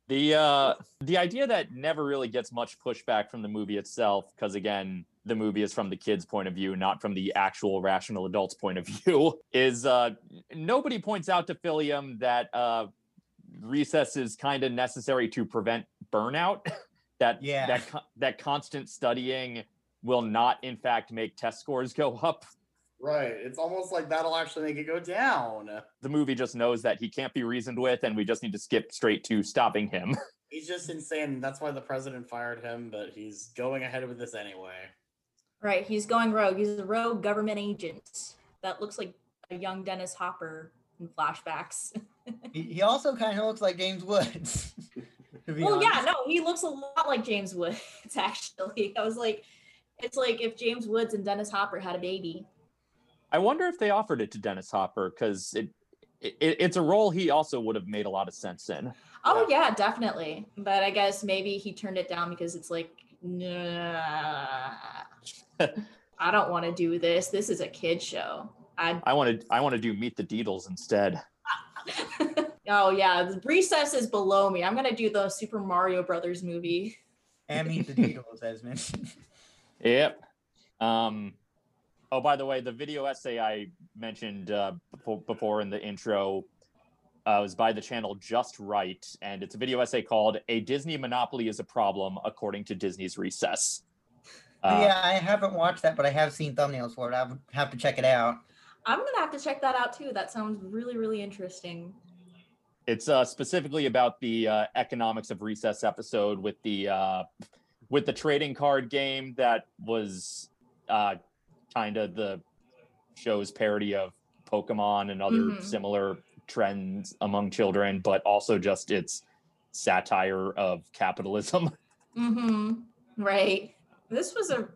Speaker 10: The uh the idea that never really gets much pushback from the movie itself, because again, the movie is from the kids' point of view, not from the actual rational adult's point of [LAUGHS] view, is uh nobody points out to Phillium that uh recess is kind of necessary to prevent burnout. [LAUGHS] that
Speaker 11: Yeah.
Speaker 10: that that constant studying will not in fact make test scores go up.
Speaker 9: Right. It's almost like that'll actually make it go down.
Speaker 10: The movie just knows that he can't be reasoned with, and we just need to skip straight to stopping him. [LAUGHS]
Speaker 9: He's just insane. That's why the president fired him, but he's going ahead with this anyway.
Speaker 12: Right, he's going rogue. He's a rogue government agent that looks like a young Dennis Hopper in flashbacks. [LAUGHS]
Speaker 11: He, he also kind of looks like James Woods. [LAUGHS]
Speaker 12: well,
Speaker 11: honest.
Speaker 12: yeah, no, he looks a lot like James Woods. Actually, I was like, it's like if James Woods and Dennis Hopper had a baby.
Speaker 10: I wonder if they offered it to Dennis Hopper because it, it it's a role he also would have made a lot of sense in.
Speaker 12: Oh yeah, definitely. But I guess maybe he turned it down because it's like, nah, I don't want to do this. This is a kid show. I
Speaker 10: I want to I want to do Meet the Deedles instead. [LAUGHS]
Speaker 12: oh yeah, the recess is below me. I'm gonna do the Super Mario Brothers movie.
Speaker 11: And meet the [LAUGHS] Beatles, as mentioned.
Speaker 10: Yep. Um. Oh, by the way, the video essay I mentioned uh, before, before in the intro uh, was by the channel Just Right, and it's a video essay called "A Disney Monopoly is a Problem According to Disney's Recess." Uh,
Speaker 11: yeah, I haven't watched that, but I have seen thumbnails for it. I would have to check it out.
Speaker 12: I'm gonna have to check that out too. That sounds really, really interesting.
Speaker 10: It's uh, specifically about the uh, economics of recess episode with the uh, with the trading card game that was uh, kind of the show's parody of Pokemon and other
Speaker 12: Mhm.
Speaker 10: similar trends among children, but also just its satire of capitalism. [LAUGHS]
Speaker 12: Mm-hmm. Right. This was a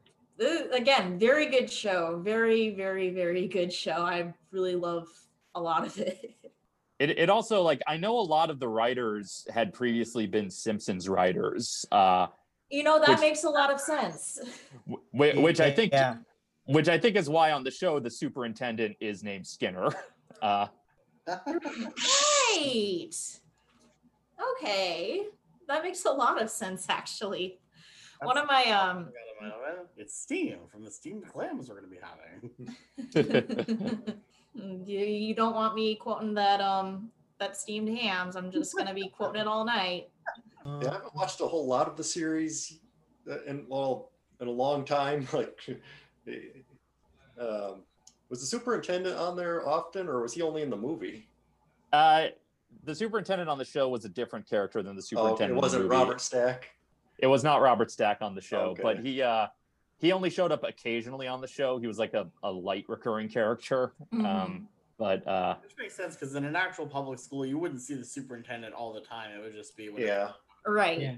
Speaker 12: again very good show. Very, very, very good show. I really love a lot of it. [LAUGHS]
Speaker 10: It, it also like I know a lot of the writers had previously been Simpsons writers, uh,
Speaker 12: You know that
Speaker 10: Which-
Speaker 12: makes a lot of sense.
Speaker 10: whi- which I think
Speaker 11: Yeah.
Speaker 10: Which I think is why on the show the superintendent is named Skinner. [LAUGHS] Uh,
Speaker 12: Right. Okay. That makes a lot of sense actually. One of my um
Speaker 9: It's Steam from the steamed clams we're going to be having. [LAUGHS]
Speaker 12: you, you don't want me quoting that um that steamed hams. I'm just gonna be quoting it all night.
Speaker 13: Yeah, I haven't watched a whole lot of the series uh, in well in a long time. [LAUGHS] Like, um, was the superintendent on there often, or was he only in the movie?
Speaker 10: uh, the superintendent on the show was a different character than the superintendent.
Speaker 13: Oh, okay,
Speaker 10: superintendent.
Speaker 13: it
Speaker 10: in the
Speaker 13: wasn't
Speaker 10: movie.
Speaker 13: Robert Stack.
Speaker 10: It was not Robert Stack on the show, but he uh, he only showed up occasionally on the show. He was like a, a light recurring character.
Speaker 9: Mhm.
Speaker 10: Um, but uh,
Speaker 9: Which makes sense because in an actual public school, you wouldn't see the superintendent all the time. It would just be when
Speaker 13: Yeah.
Speaker 12: Right.
Speaker 11: Yeah.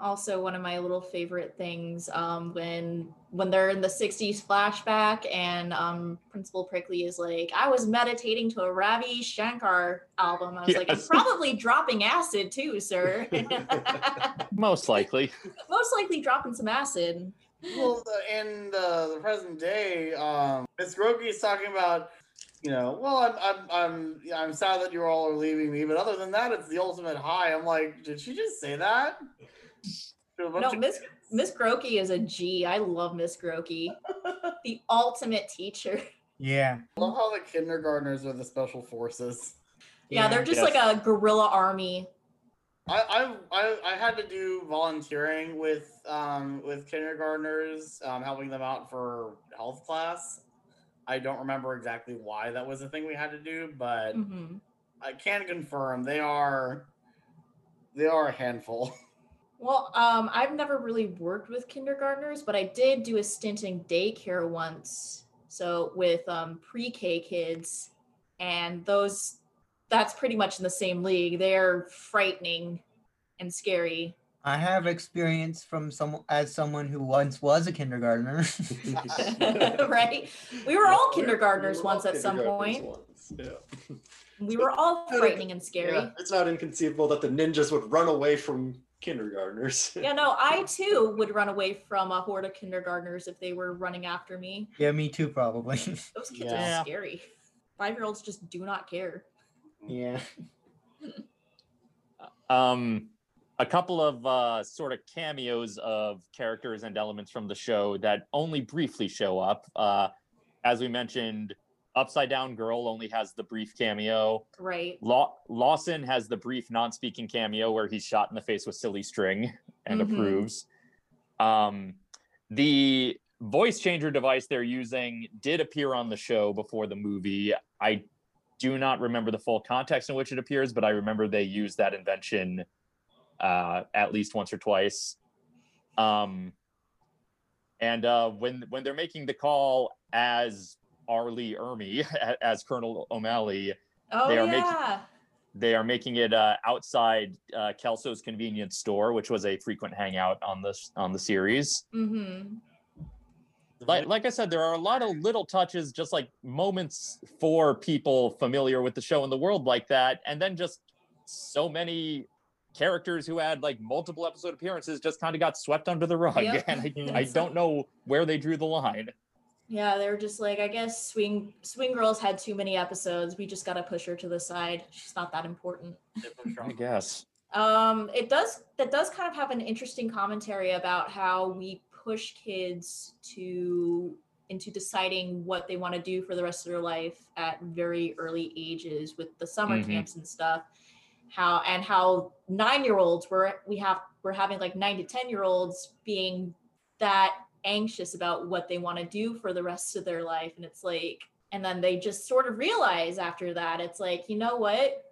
Speaker 12: Also, one of my little favorite things um, when when they're in the '60s flashback, and um, Principal Prickly is like, "I was meditating to a Ravi Shankar album." I was like, "I'm probably dropping acid too, sir. [LAUGHS] [LAUGHS]
Speaker 10: most likely,
Speaker 12: Most likely dropping some acid."
Speaker 9: well, in the, the present day, um, Miss Grotke is talking about, you know, well, I'm, I'm, I'm, I'm sad that you all are leaving me, but other than that, it's the ultimate high. I'm like, did she just say that? To
Speaker 12: No, Miss Miss Grotke is a G. I love Miss Grotke, [LAUGHS] the ultimate teacher.
Speaker 11: Yeah.
Speaker 9: I love how the kindergartners are the special forces.
Speaker 12: Yeah, they're just like a guerrilla army.
Speaker 9: I, I I I had to do volunteering with um with kindergartners, um, helping them out for health class. I don't remember exactly why that was a thing we had to do, but
Speaker 12: Mhm.
Speaker 9: I can confirm they are they are a handful. [LAUGHS]
Speaker 12: Well, um, I've never really worked with kindergartners, but I did do a stint in daycare once. So with um, pre-K kids, and those that's pretty much in the same league. They're frightening and scary.
Speaker 11: I have experience from some as someone who once was a kindergartner. [LAUGHS] [LAUGHS]
Speaker 12: right? We were all
Speaker 13: We
Speaker 12: kindergartners
Speaker 13: we were all
Speaker 12: once at some point.
Speaker 13: once, Yeah.
Speaker 12: We were all [LAUGHS] frightening and scary.
Speaker 13: Yeah, it's not inconceivable that the ninjas would run away from kindergartners. [LAUGHS]
Speaker 12: Yeah, no, I too would run away from a horde of kindergartners if they were running after me.
Speaker 11: yeah, me too, probably. [LAUGHS]
Speaker 12: Those kids
Speaker 9: Yeah.
Speaker 12: are scary. Five year olds just do not care.
Speaker 11: yeah. [LAUGHS]
Speaker 10: um a couple of uh sort of cameos of characters and elements from the show that only briefly show up uh as we mentioned upside down girl only has the brief cameo
Speaker 12: Right.
Speaker 10: Law- lawson has the brief non-speaking cameo where he's shot in the face with silly string and
Speaker 12: Mhm.
Speaker 10: approves um the voice changer device they're using did appear on the show before the movie i do not remember the full context in which it appears, but I remember they used that invention uh, at least once or twice. Um, and uh, when when they're making the call as R. Lee Ermey, [LAUGHS] as Colonel O'Malley,
Speaker 12: Oh
Speaker 10: they are
Speaker 12: yeah.
Speaker 10: making they are making it uh, outside uh, Kelso's convenience store, which was a frequent hangout on this on the series
Speaker 12: mm-hmm.
Speaker 10: like, like I said, there are a lot of little touches, just like moments for people familiar with the show and the world like that, and then just so many characters who had like multiple episode appearances just kind of got swept under the rug,
Speaker 12: Yep. [LAUGHS]
Speaker 10: and I, I don't know where they drew the line.
Speaker 12: Yeah, they were just like, I guess Swing Swing Girls had too many episodes. We just gotta push her to the side. She's not that important.
Speaker 10: I guess.
Speaker 12: Um, it does that does kind of have an interesting commentary about how we push kids to into deciding what they want to do for the rest of their life at very early ages with the summer
Speaker 10: Mhm.
Speaker 12: camps and stuff. How and how nine year olds were we have we're having like nine to ten year olds being that anxious about what they want to do for the rest of their life and it's like and then they just sort of realize after that it's like you know what?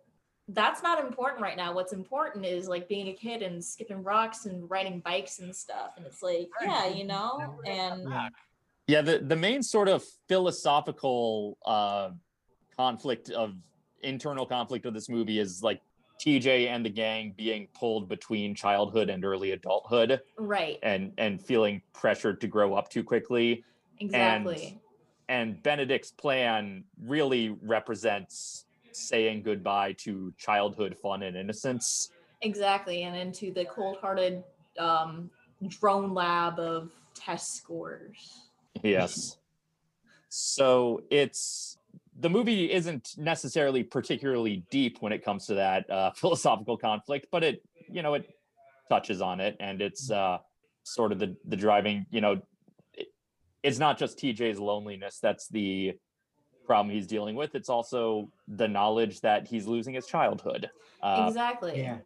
Speaker 12: That's not important right now. What's important is like being a kid and skipping rocks and riding bikes and stuff and it's like yeah you know? And
Speaker 10: Yeah, the, the main sort of philosophical uh, conflict of internal conflict of this movie is like TJ and the gang being pulled between childhood and early adulthood
Speaker 12: right
Speaker 10: and and feeling pressured to grow up too quickly.
Speaker 12: exactly
Speaker 10: And, and Benedict's plan really represents saying goodbye to childhood fun and innocence.
Speaker 12: exactly and into the cold-hearted um drone lab of test scores
Speaker 10: Yes. so it's the movie isn't necessarily particularly deep when it comes to that uh, [LAUGHS] philosophical conflict, but it you know it touches on it, and it's uh, sort of the the driving. You know, it, it's not just TJ's loneliness that's the problem he's dealing with. It's also the knowledge that he's losing his childhood. Uh,
Speaker 12: exactly
Speaker 11: Yeah.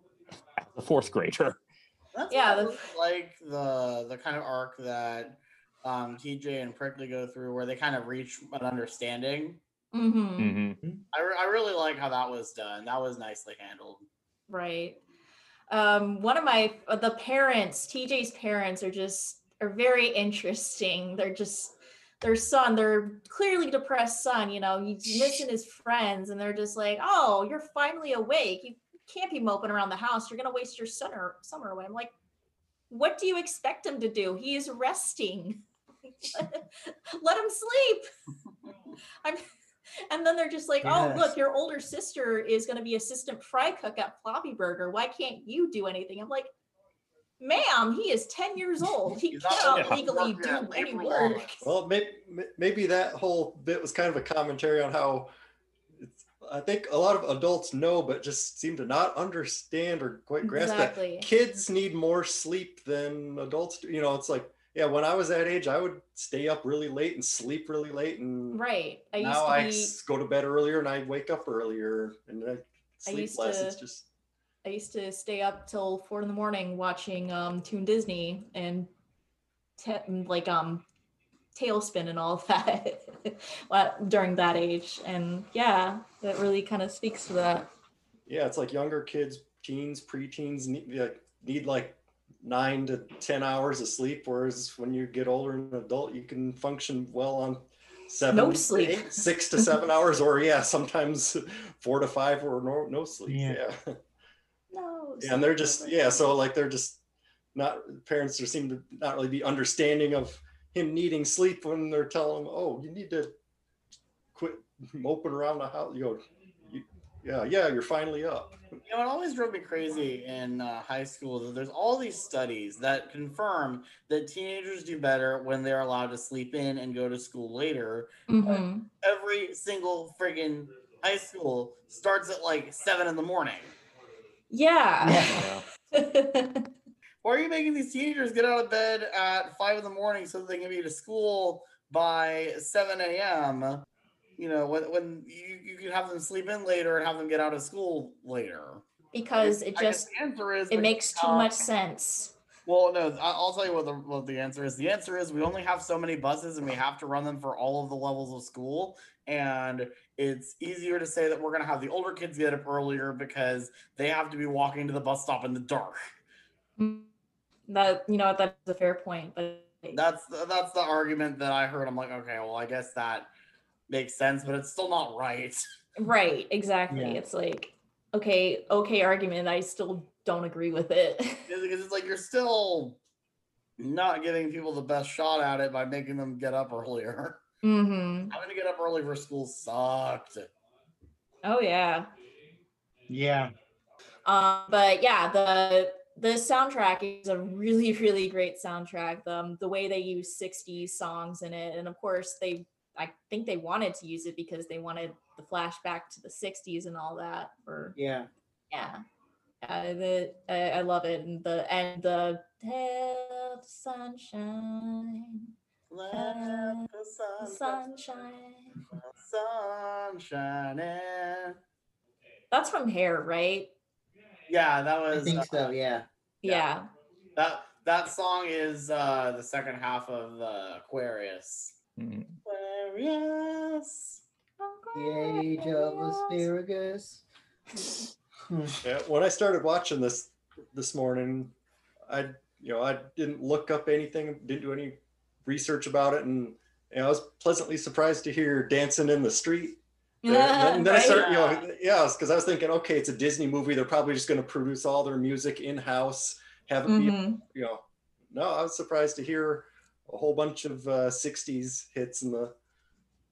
Speaker 10: The fourth grader.
Speaker 9: That's
Speaker 12: Yeah,
Speaker 9: yeah,
Speaker 12: the-
Speaker 9: like the the kind of arc that um, TJ and Prickly go through, where they kind of reach an understanding.
Speaker 12: Mm-hmm
Speaker 10: hmm
Speaker 9: I, re- I really like how that was done. That was nicely handled.
Speaker 12: Right. Um, one of my uh, the parents, TJ's parents, are just are very interesting. They're just their son, their clearly depressed son. You know, he's missing his friends, and they're just like, "Oh, you're finally awake. You can't be moping around the house. You're gonna waste your summer summer away." I'm like, "What do you expect him to do? He is resting. [LAUGHS] Let him sleep." [LAUGHS] I'm. And then they're just like, oh, look, your older sister is going to be assistant fry cook at Floppy Burger. Why can't you do anything? I'm like, ma'am, he is 10 years [LAUGHS] old. He cannot legally do any work.
Speaker 13: Well, may, may- maybe that whole bit was kind of a commentary on how it's, I think a lot of adults know, but just seem to not understand or quite grasp
Speaker 12: Exactly.
Speaker 13: that kids need more sleep than adults do. You know, it's like, yeah, when I was that age, I would stay up really late and sleep really late. And
Speaker 12: Right. I
Speaker 13: now
Speaker 12: to
Speaker 13: I
Speaker 12: be,
Speaker 13: go to bed earlier and I wake up earlier and I sleep
Speaker 12: used
Speaker 13: less.
Speaker 12: to-
Speaker 13: It's just,
Speaker 12: I used to stay up till four in the morning watching um Toon Disney and te- like um TaleSpin and all of [LAUGHS] that well, during that age. And yeah, that really kind of speaks to that.
Speaker 13: yeah, it's like younger kids, teens, preteens need like, need like nine to 10 hours of sleep. Whereas when you get older and an adult, you can function well on seven,
Speaker 12: No sleep.
Speaker 13: eight, six to seven [LAUGHS] hours, or yeah, sometimes four to five, or no, no sleep.
Speaker 17: Yeah.
Speaker 13: Yeah.
Speaker 12: No.
Speaker 13: Yeah, and they're just yeah, so like they're just not parents just seem to not really be understanding of him needing sleep when they're telling him, oh, you need to quit moping around the house. You go, you, yeah, yeah, you're finally up.
Speaker 9: You know, it always drove me crazy in uh, high school that there's all these studies that confirm that teenagers do better when they're allowed to sleep in and go to school later.
Speaker 12: Mhm.
Speaker 9: Every single friggin' high school starts at like seven in the morning.
Speaker 12: Yeah. [LAUGHS]
Speaker 9: Why are you making these teenagers get out of bed at five in the morning so that they can be to school by seven a.m.? You know, when when you, you can have them sleep in later and have them get out of school later.
Speaker 12: because it just
Speaker 9: answer is
Speaker 12: it makes too much sense.
Speaker 9: Well, no, I'll tell you what the what the answer is. The answer is we only have so many buses and we have to run them for all of the levels of school. And it's easier to say that we're gonna have the older kids get up earlier because they have to be walking to the bus stop in the dark.
Speaker 12: Mm, that you know that's a fair point, but
Speaker 9: That's that's the argument that I heard. I'm like, okay, well, I guess that makes sense, but it's still not right. [LAUGHS]
Speaker 12: right, exactly.
Speaker 9: Yeah.
Speaker 12: It's like okay, okay argument. I still don't agree with it. [LAUGHS]
Speaker 9: because it's like you're still not giving people the best shot at it by making them get up earlier. [LAUGHS]
Speaker 12: hmm
Speaker 9: Having to get up early for school sucked.
Speaker 12: Oh yeah.
Speaker 11: Yeah.
Speaker 12: Um, but yeah, the the soundtrack is a really really great soundtrack. The um, the way they use '60s songs in it, and of course they I think they wanted to use it because they wanted the flashback to the '60s and all that. For
Speaker 11: Yeah.
Speaker 12: yeah, yeah, the, I, I love it, and the and the tale of sunshine.
Speaker 9: Let
Speaker 12: tale
Speaker 9: the sun-
Speaker 12: sunshine.
Speaker 9: Sunshine.
Speaker 12: That's from Hair, right?
Speaker 9: Yeah, that was
Speaker 11: I
Speaker 9: was.
Speaker 11: think
Speaker 9: uh,
Speaker 11: so. Yeah.
Speaker 12: Yeah.
Speaker 9: That that song is uh the second half of the Aquarius. Aquarius.
Speaker 11: The age of asparagus. [LAUGHS]
Speaker 13: Yeah, when I started watching this this morning, I you know I didn't look up anything, didn't do any research about it, and you know, I was pleasantly surprised to hear "Dancing in the Street." [LAUGHS] there. and then I started, you know, yeah, because I was thinking, okay, it's a Disney movie. They're probably just going to produce all their music in house, have it be,
Speaker 12: Mhm.
Speaker 13: you know. No, I was surprised to hear a whole bunch of uh, '60s hits in the.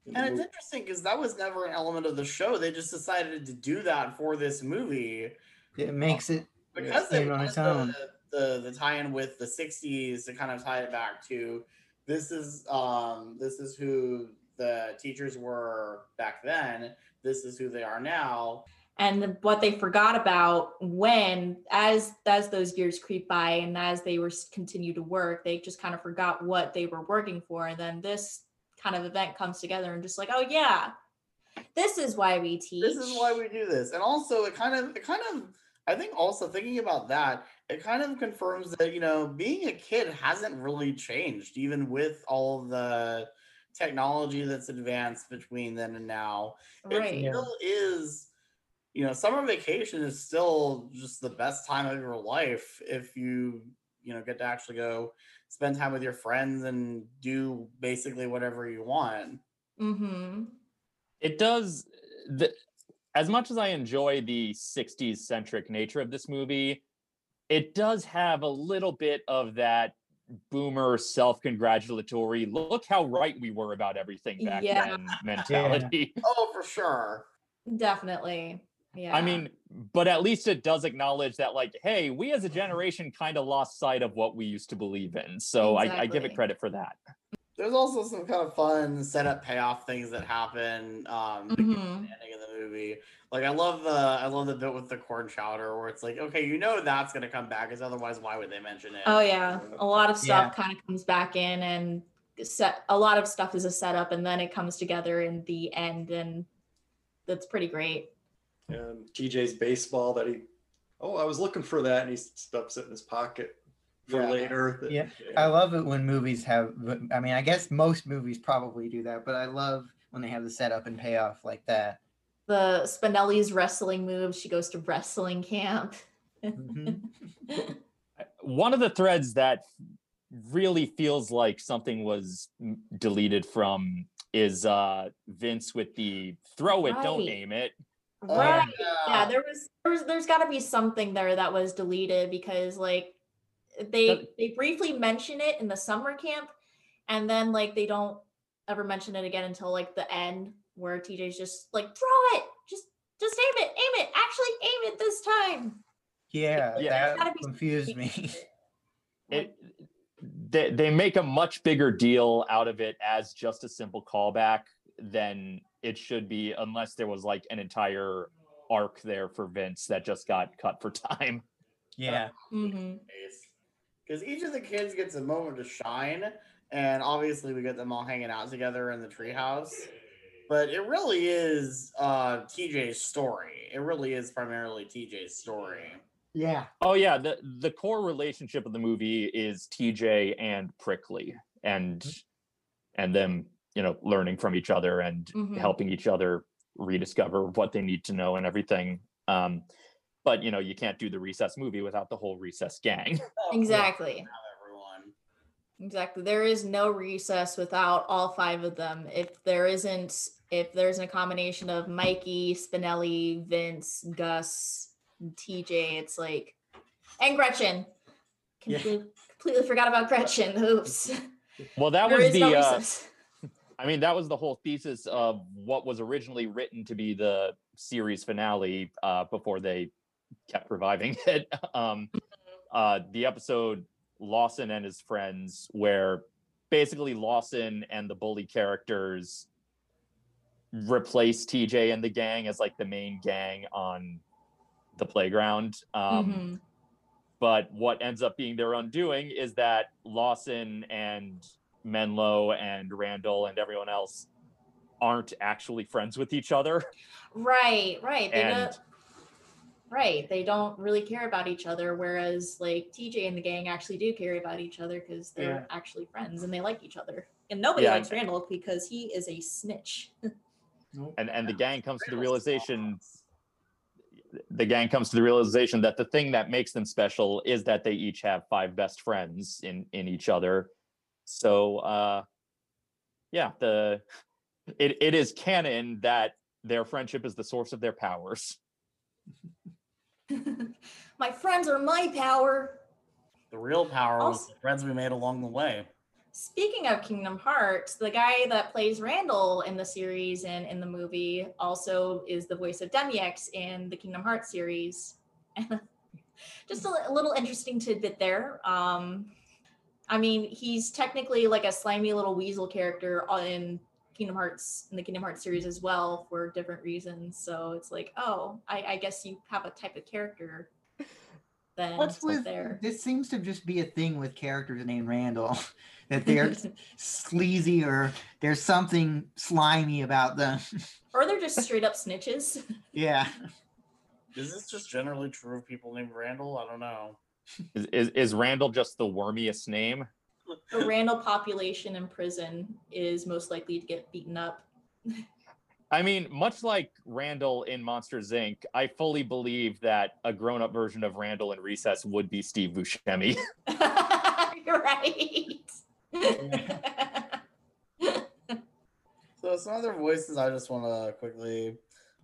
Speaker 13: in the
Speaker 9: And it's
Speaker 13: movie.
Speaker 9: interesting because that was never an element of the show. They just decided to do that for this movie
Speaker 11: It makes it
Speaker 9: because they
Speaker 11: stand on its
Speaker 9: wanted
Speaker 11: own.
Speaker 9: the, the the tie-in with the '60s to kind of tie it back to this is um this is who the teachers were back then. This is who they are now.
Speaker 12: And the- what they forgot about when as as those years creep by and as they were continue to work they just kind of forgot what they were working for and then this kind of event comes together and just like oh yeah this is why we teach
Speaker 9: This is why we do this. And also it kind of it kind of I think also thinking about that, it kind of confirms that, you know, being a kid hasn't really changed, even with all the technology that's advanced between then and now.
Speaker 12: Right.
Speaker 9: It still is, you know, summer vacation is still just the best time of your life if you, you know, get to actually go spend time with your friends and do basically whatever you want.
Speaker 12: mm-hmm
Speaker 10: it does the, as much as i enjoy the 60s centric nature of this movie it does have a little bit of that boomer self-congratulatory look how right we were about everything back
Speaker 12: Yeah.
Speaker 10: then [LAUGHS] mentality
Speaker 9: Oh, for sure.
Speaker 12: definitely yeah
Speaker 10: i mean but at least it does acknowledge that like hey we as a generation kind of lost sight of what we used to believe in so I, I give it credit for that
Speaker 9: There's also some kind of fun setup payoff things that happen um beginning
Speaker 12: Mhm.
Speaker 9: and ending of the movie. Like I love the I love the bit with the corn chowder where it's like, okay, you know that's gonna come back, because otherwise why would they mention it?
Speaker 12: oh yeah a lot of stuff
Speaker 9: Yeah.
Speaker 12: kind of comes back in and set a lot of stuff is a setup and then it comes together in the end and that's pretty great
Speaker 13: and TJ's baseball that he, oh, I was looking for that, and he stuffs it in his pocket for
Speaker 11: Yeah.
Speaker 13: later. That-
Speaker 11: Yeah, I love it when movies have. I mean, I guess most movies probably do that, but I love when they have the setup and payoff like that.
Speaker 12: the Spinelli's wrestling moves. She goes to wrestling camp. [LAUGHS]
Speaker 10: one of the threads that really feels like something was deleted from is uh Vince with the throw it, don't
Speaker 12: Right.
Speaker 10: aim it.
Speaker 12: Right. Uh, yeah, there was there's there's got to be something there that was deleted because like they they briefly mention it in the summer camp and then like they don't ever mention it again until like the end where TJ's just like throw it. Just just aim it. Aim it. Actually aim it this time.
Speaker 11: Yeah,
Speaker 10: Yeah.
Speaker 11: that confused me. [LAUGHS]
Speaker 10: It they, they make a much bigger deal out of it as just a simple callback than it should be unless there was like an entire arc there for Vince that just got cut for [LAUGHS] time.
Speaker 11: Yeah.
Speaker 12: Mm-hmm.
Speaker 9: Because each of the kids gets a moment to shine, and obviously we get them all hanging out together in the treehouse. But it really is uh, TJ's story. It really is primarily TJ's story.
Speaker 11: Yeah.
Speaker 10: Oh yeah, the the core relationship of the movie is TJ and Prickly and and them, you know, learning from each other and
Speaker 12: Mhm.
Speaker 10: helping each other rediscover what they need to know and everything. Um but you know, you can't do the recess movie without the whole recess gang. [LAUGHS]
Speaker 12: Exactly. Exactly. There is no recess without all five of them. If there isn't, if there's a combination of Mikey, Spinelli, Vince, Gus, TJ, it's like, and Gretchen. Completely, completely forgot about Gretchen. [LAUGHS] Oops.
Speaker 10: Well, that
Speaker 12: There
Speaker 10: was the
Speaker 12: no
Speaker 10: uh,
Speaker 12: recess.
Speaker 10: I mean, that was the whole thesis of what was originally written to be the series finale uh, before they kept reviving [LAUGHS] it. Um, uh, the episode Lawson and his friends, where basically Lawson and the bully characters replace TJ and the gang as like the main gang on the playground. Um,
Speaker 12: Mhm.
Speaker 10: but what ends up being their undoing is that Lawson and Menlo and Randall and everyone else aren't actually friends with each other.
Speaker 12: Right, right. They
Speaker 10: And-
Speaker 12: don't, right. They don't really care about each other, whereas like TJ and the gang actually do care about each other because they're
Speaker 10: Yeah.
Speaker 12: actually friends and they like each other. And nobody
Speaker 10: Yeah,
Speaker 12: likes
Speaker 10: and-
Speaker 12: Randall because he is a snitch.
Speaker 10: And and the gang comes to the realization the gang comes to the realization that the thing that makes them special is that they each have five best friends in in each other. So uh yeah, the [LAUGHS] it, it is canon that their friendship is the source of their powers. [LAUGHS]
Speaker 12: my friends are my power.
Speaker 9: The real power was the friends we made along the way.
Speaker 12: Speaking of Kingdom Hearts, the guy that plays Randall in the series and in the movie also is the voice of Demyx in the Kingdom Hearts series. [LAUGHS] Just a, a little interesting tidbit there. Um, I mean, he's technically like a slimy little weasel character in Kingdom Hearts in the Kingdom Hearts series as well for different reasons. So it's like, oh, I, I guess you have a type of character. [LAUGHS] Then
Speaker 11: What's with
Speaker 12: there?
Speaker 11: this seems to just be a thing with characters named Randall [LAUGHS] that they're [LAUGHS] sleazy or there's something slimy about them.
Speaker 12: Or they're just straight up snitches.
Speaker 11: yeah.
Speaker 9: Is this just generally true of people named Randall? I don't know.
Speaker 10: Is, is, is Randall just the wormiest name?
Speaker 12: the Randall population in prison is most likely to get beaten up.
Speaker 10: I mean, much like Randall in Monsters Inc., I fully believe that a grown-up version of Randall in Recess would be Steve Buscemi. [LAUGHS] [LAUGHS]
Speaker 12: You're right.
Speaker 9: So some other voices I just want to quickly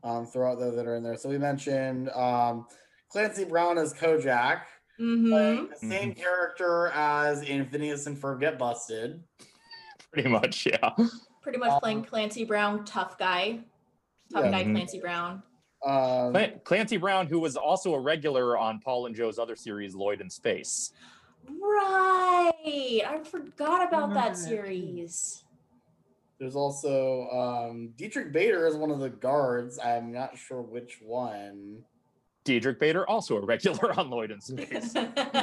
Speaker 9: um, throw out there that are in there. So we mentioned um, Clancy Brown as Kojak,
Speaker 12: Mm-hmm.
Speaker 9: playing the same character as in Phineas and Ferb Get Busted.
Speaker 10: Pretty much, yeah.
Speaker 12: Pretty much playing Clancy Brown, tough guy. Tough
Speaker 10: Yeah.
Speaker 12: guy
Speaker 10: Mhm.
Speaker 12: Clancy Brown.
Speaker 9: Um,
Speaker 10: Clan- Clancy Brown, who was also a regular on Paul and Joe's other series, Lloyd in Space.
Speaker 12: Right. I forgot about that series.
Speaker 9: There's also um, Diedrich Bader as one of the guards. I'm not sure which one.
Speaker 10: Diedrich Bader, also a regular [LAUGHS] on Lloyd in Space.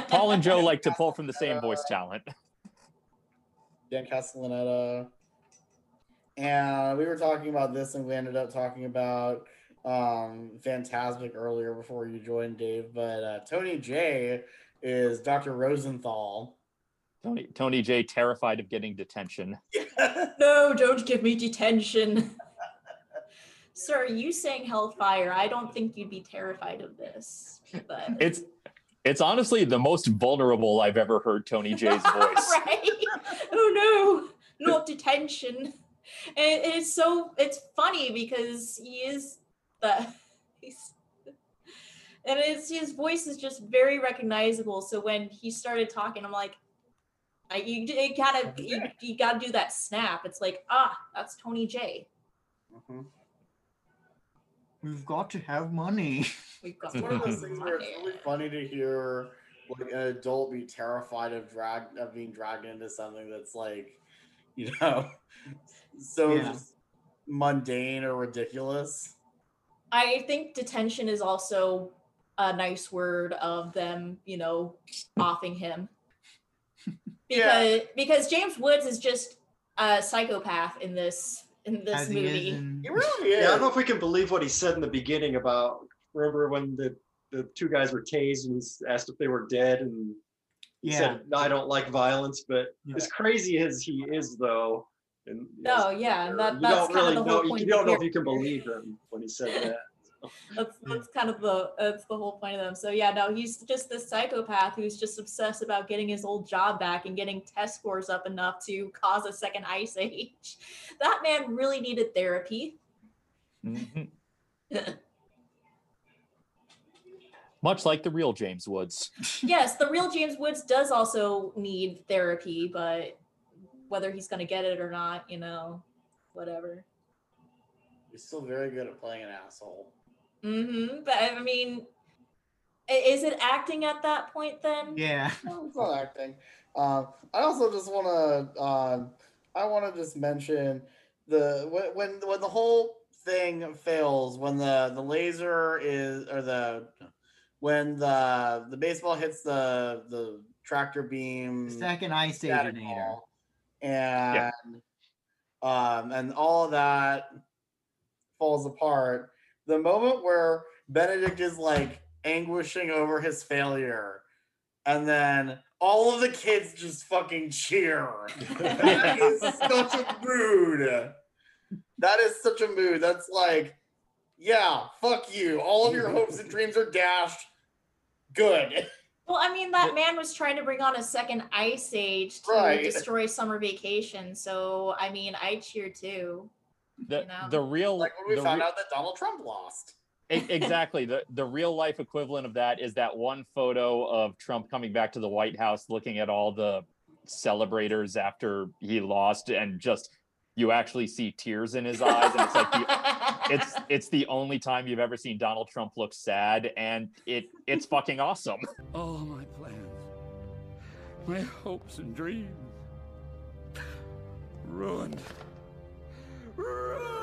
Speaker 10: Paul and Joe like to pull from the same voice [LAUGHS] talent.
Speaker 9: Dan Castellaneta. And we were talking about this, and we ended up talking about um, Fantasmic earlier before you joined, Dave. But uh, Tony Jay is Dr. Rosenthal.
Speaker 10: Tony, Tony Jay, terrified of getting detention. [LAUGHS]
Speaker 12: no, don't give me detention. Sir, you sang Hellfire. I don't think you'd be terrified of this. But [LAUGHS]
Speaker 10: It's it's honestly the most vulnerable I've ever heard Tony [LAUGHS] J's voice.
Speaker 12: right? Oh no, not detention. and it's so it's funny because he is the [LAUGHS] he's and it's his voice is just very recognizable so when he started talking i'm like I, you, you gotta you, you gotta do that snap it's like ah that's tony jay
Speaker 11: We've got to have money.
Speaker 12: we've got [LAUGHS]
Speaker 9: It's one of those things where it's really funny to hear like an adult be terrified of drag of being dragged into something that's like, [LAUGHS] you know, so
Speaker 11: Yeah.
Speaker 9: just mundane or ridiculous.
Speaker 12: i think detention is also a nice word of them you know offing him [LAUGHS] because because james woods is just a psychopath in this in this
Speaker 11: As he
Speaker 12: movie
Speaker 11: in-
Speaker 9: He really is.
Speaker 13: Yeah, I don't know if we can believe what he said in the beginning about. Remember when the the two guys were tased and he's asked if they were dead, and he
Speaker 11: Yeah.
Speaker 13: said, "No, I don't like violence." But
Speaker 11: Yeah.
Speaker 13: as crazy as he is, though, and oh,
Speaker 12: No, yeah, and that,
Speaker 13: you
Speaker 12: that's
Speaker 13: don't
Speaker 12: kind
Speaker 13: really
Speaker 12: of the
Speaker 13: know.
Speaker 12: whole point.
Speaker 13: You don't know if you can believe him when he said that.
Speaker 12: That's that's kind of the that's the whole point of them. So yeah, no, he's just this psychopath who's just obsessed about getting his old job back and getting test scores up enough to cause a second ice [LAUGHS] age. That man really needed therapy.
Speaker 10: Mhm. [LAUGHS] Much like the real James Woods.
Speaker 12: yes, the real James Woods does also need therapy, but whether he's gonna get it or not, you know, whatever.
Speaker 9: He's still very good at playing an asshole.
Speaker 12: Mm-hmm. But I mean, is it acting at that point then?
Speaker 11: Yeah.
Speaker 9: No, [LAUGHS] it's not acting. Um, I also just want to. Um, I want to just mention the when when when the whole thing fails when the the laser is or the when the the baseball hits the the tractor beam
Speaker 11: Second ice
Speaker 9: static
Speaker 11: aginator.
Speaker 9: ball, and um and all of that falls apart the moment where benedict is like anguishing over his failure and then all of the kids just fucking cheer that is such a mood that is such a mood that's like yeah fuck you all of your hopes and dreams are dashed good
Speaker 12: Well, I mean, that man was trying to bring on a second ice age to
Speaker 9: Right.
Speaker 12: destroy summer vacation. So, I mean, I cheer too.
Speaker 10: The
Speaker 12: You know?
Speaker 10: the real
Speaker 9: like when we found
Speaker 10: re-
Speaker 9: out that donald trump lost [LAUGHS]
Speaker 10: exactly. The the real life equivalent of that is that one photo of Trump coming back to the White House looking at all the celebrators after he lost and just you actually see tears in his eyes and it's like the, [LAUGHS] it's it's the only time you've ever seen Donald Trump look sad and it it's fucking awesome. [LAUGHS]
Speaker 4: All my plans, my hopes and dreams, ruined. Run!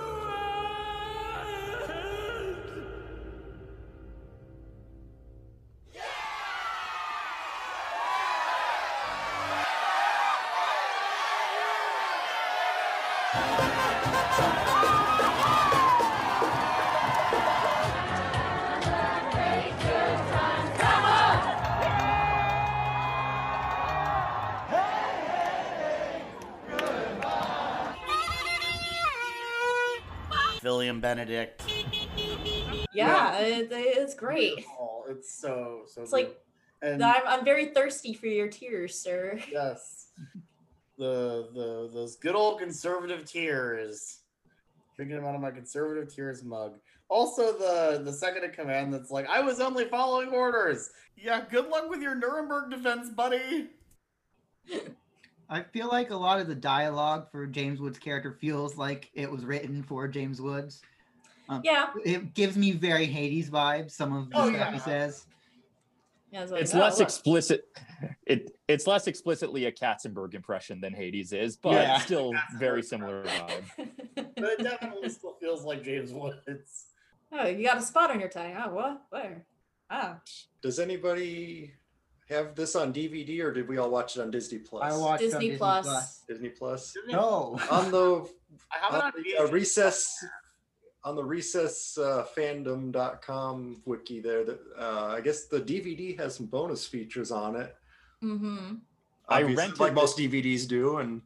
Speaker 9: William benedict.
Speaker 12: Yeah, it, it's great.
Speaker 9: Beautiful. it's so so
Speaker 12: It's like,
Speaker 9: and
Speaker 12: I'm, I'm very thirsty for your tears, sir.
Speaker 9: yes. The the those good old conservative tears. Drinking them out of my conservative tears mug. Also the the second in command that's like i was only following orders. Yeah good luck with your nuremberg defense buddy [LAUGHS]
Speaker 11: I feel like a lot of the dialogue for James Woods' character feels like it was written for James Woods. Um,
Speaker 12: Yeah.
Speaker 11: It gives me very Hades vibes, some of the
Speaker 9: Oh,
Speaker 11: stuff
Speaker 9: yeah.
Speaker 11: he says.
Speaker 12: Yeah, it's like,
Speaker 10: It's
Speaker 12: oh,
Speaker 10: less
Speaker 12: look.
Speaker 10: explicit it it's less explicitly a Katzenberg impression than Hades is, but
Speaker 9: Yeah.
Speaker 10: still [LAUGHS] very similar vibe. [LAUGHS]
Speaker 9: but it definitely still feels like james woods
Speaker 12: Oh, you got a spot on your tie. Oh, what? Where? Oh.
Speaker 13: Does anybody have this on DVD or did we all watch it on Disney Plus?
Speaker 11: I watched it on
Speaker 12: Disney
Speaker 11: Disney
Speaker 12: Plus.
Speaker 11: Plus.
Speaker 13: Disney Plus.
Speaker 11: No.
Speaker 13: on the
Speaker 9: i have it
Speaker 13: on
Speaker 9: on
Speaker 13: the uh,
Speaker 9: VHS.
Speaker 13: recess on the recess uh, fandom.com wiki there that uh, i guess the dvd has some bonus features on it
Speaker 12: Mm-hmm.
Speaker 10: I
Speaker 13: Obviously,
Speaker 10: rented
Speaker 13: like most dvds do and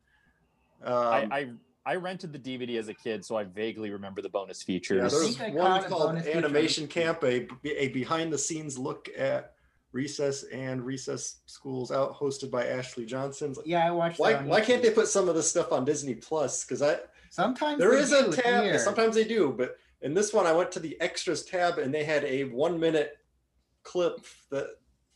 Speaker 13: um,
Speaker 10: I, I I rented the DVD as a kid, so I vaguely remember the bonus
Speaker 13: yeah,
Speaker 10: features.
Speaker 13: there's
Speaker 11: think I
Speaker 13: one
Speaker 11: caught a
Speaker 13: called
Speaker 11: bonus feature
Speaker 13: animation camp a, a behind the scenes look at Recess and Recess Schools Out, hosted by Ashley Johnson. Like,
Speaker 11: Yeah, I watched.
Speaker 13: Why,
Speaker 11: that
Speaker 13: why can't they put some of this stuff on Disney Plus? Because I
Speaker 11: Sometimes
Speaker 13: there
Speaker 11: they
Speaker 13: is
Speaker 11: do,
Speaker 13: a tab.
Speaker 11: weird.
Speaker 13: Sometimes they do, but in this one, I went to the extras tab and they had a one minute clip that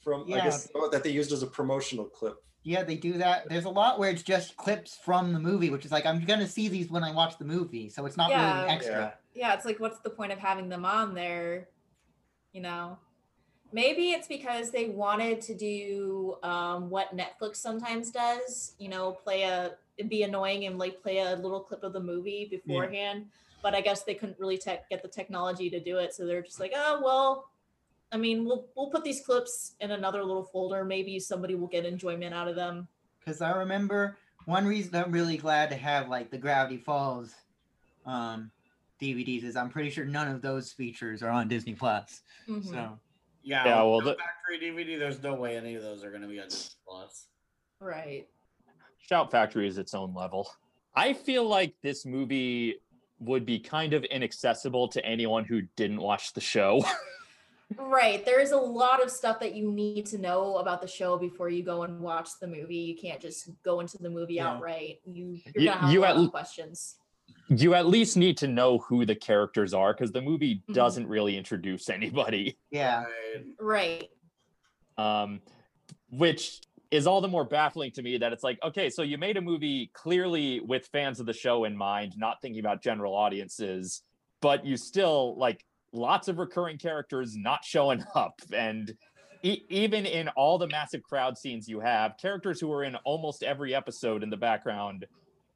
Speaker 13: from I guess oh, that they used as a promotional clip.
Speaker 11: Yeah, they do that. There's a lot where it's just clips from the movie, which is like I'm gonna see these when I watch the movie, so it's not
Speaker 12: Yeah.
Speaker 11: really an extra.
Speaker 12: yeah, it's like, what's the point of having them on there? You know, maybe it's because they wanted to do um, what Netflix sometimes does. You know, play a be annoying and like play a little clip of the movie beforehand. But I guess they couldn't really tech get the technology to do it, so they're just like, oh well. I mean, we'll we'll put these clips in another little folder. Maybe somebody will get enjoyment out of them.
Speaker 11: Because I remember one reason I'm really glad to have like the Gravity Falls um, DVDs is I'm pretty sure none of those features are on Disney Plus.
Speaker 12: Mhm.
Speaker 11: So
Speaker 9: Yeah,
Speaker 10: Yeah, well,
Speaker 9: well,
Speaker 10: the-
Speaker 9: Factory DVD. There's no way any of those are going to be on Disney Plus.
Speaker 12: Right.
Speaker 10: Shout Factory is its own level. I feel like this movie would be kind of inaccessible to anyone who didn't watch the show. [LAUGHS]
Speaker 12: Right. There's a lot of stuff that you need to know about the show before you go and watch the movie. You can't just go into the movie
Speaker 10: Yeah.
Speaker 12: outright. You you're
Speaker 10: You-
Speaker 12: gonna have
Speaker 10: you
Speaker 12: a
Speaker 10: at
Speaker 12: of
Speaker 10: l-
Speaker 12: questions.
Speaker 10: You at least need to know who the characters are because the movie
Speaker 12: Mhm.
Speaker 10: doesn't really introduce anybody.
Speaker 11: yeah,
Speaker 12: Right.
Speaker 10: um, which is all the more baffling to me that it's like, okay, so you made a movie clearly with fans of the show in mind, not thinking about general audiences, but you still like lots of recurring characters not showing [LAUGHS] up. And e- even in all the massive crowd scenes you have, characters who are in almost every episode in the background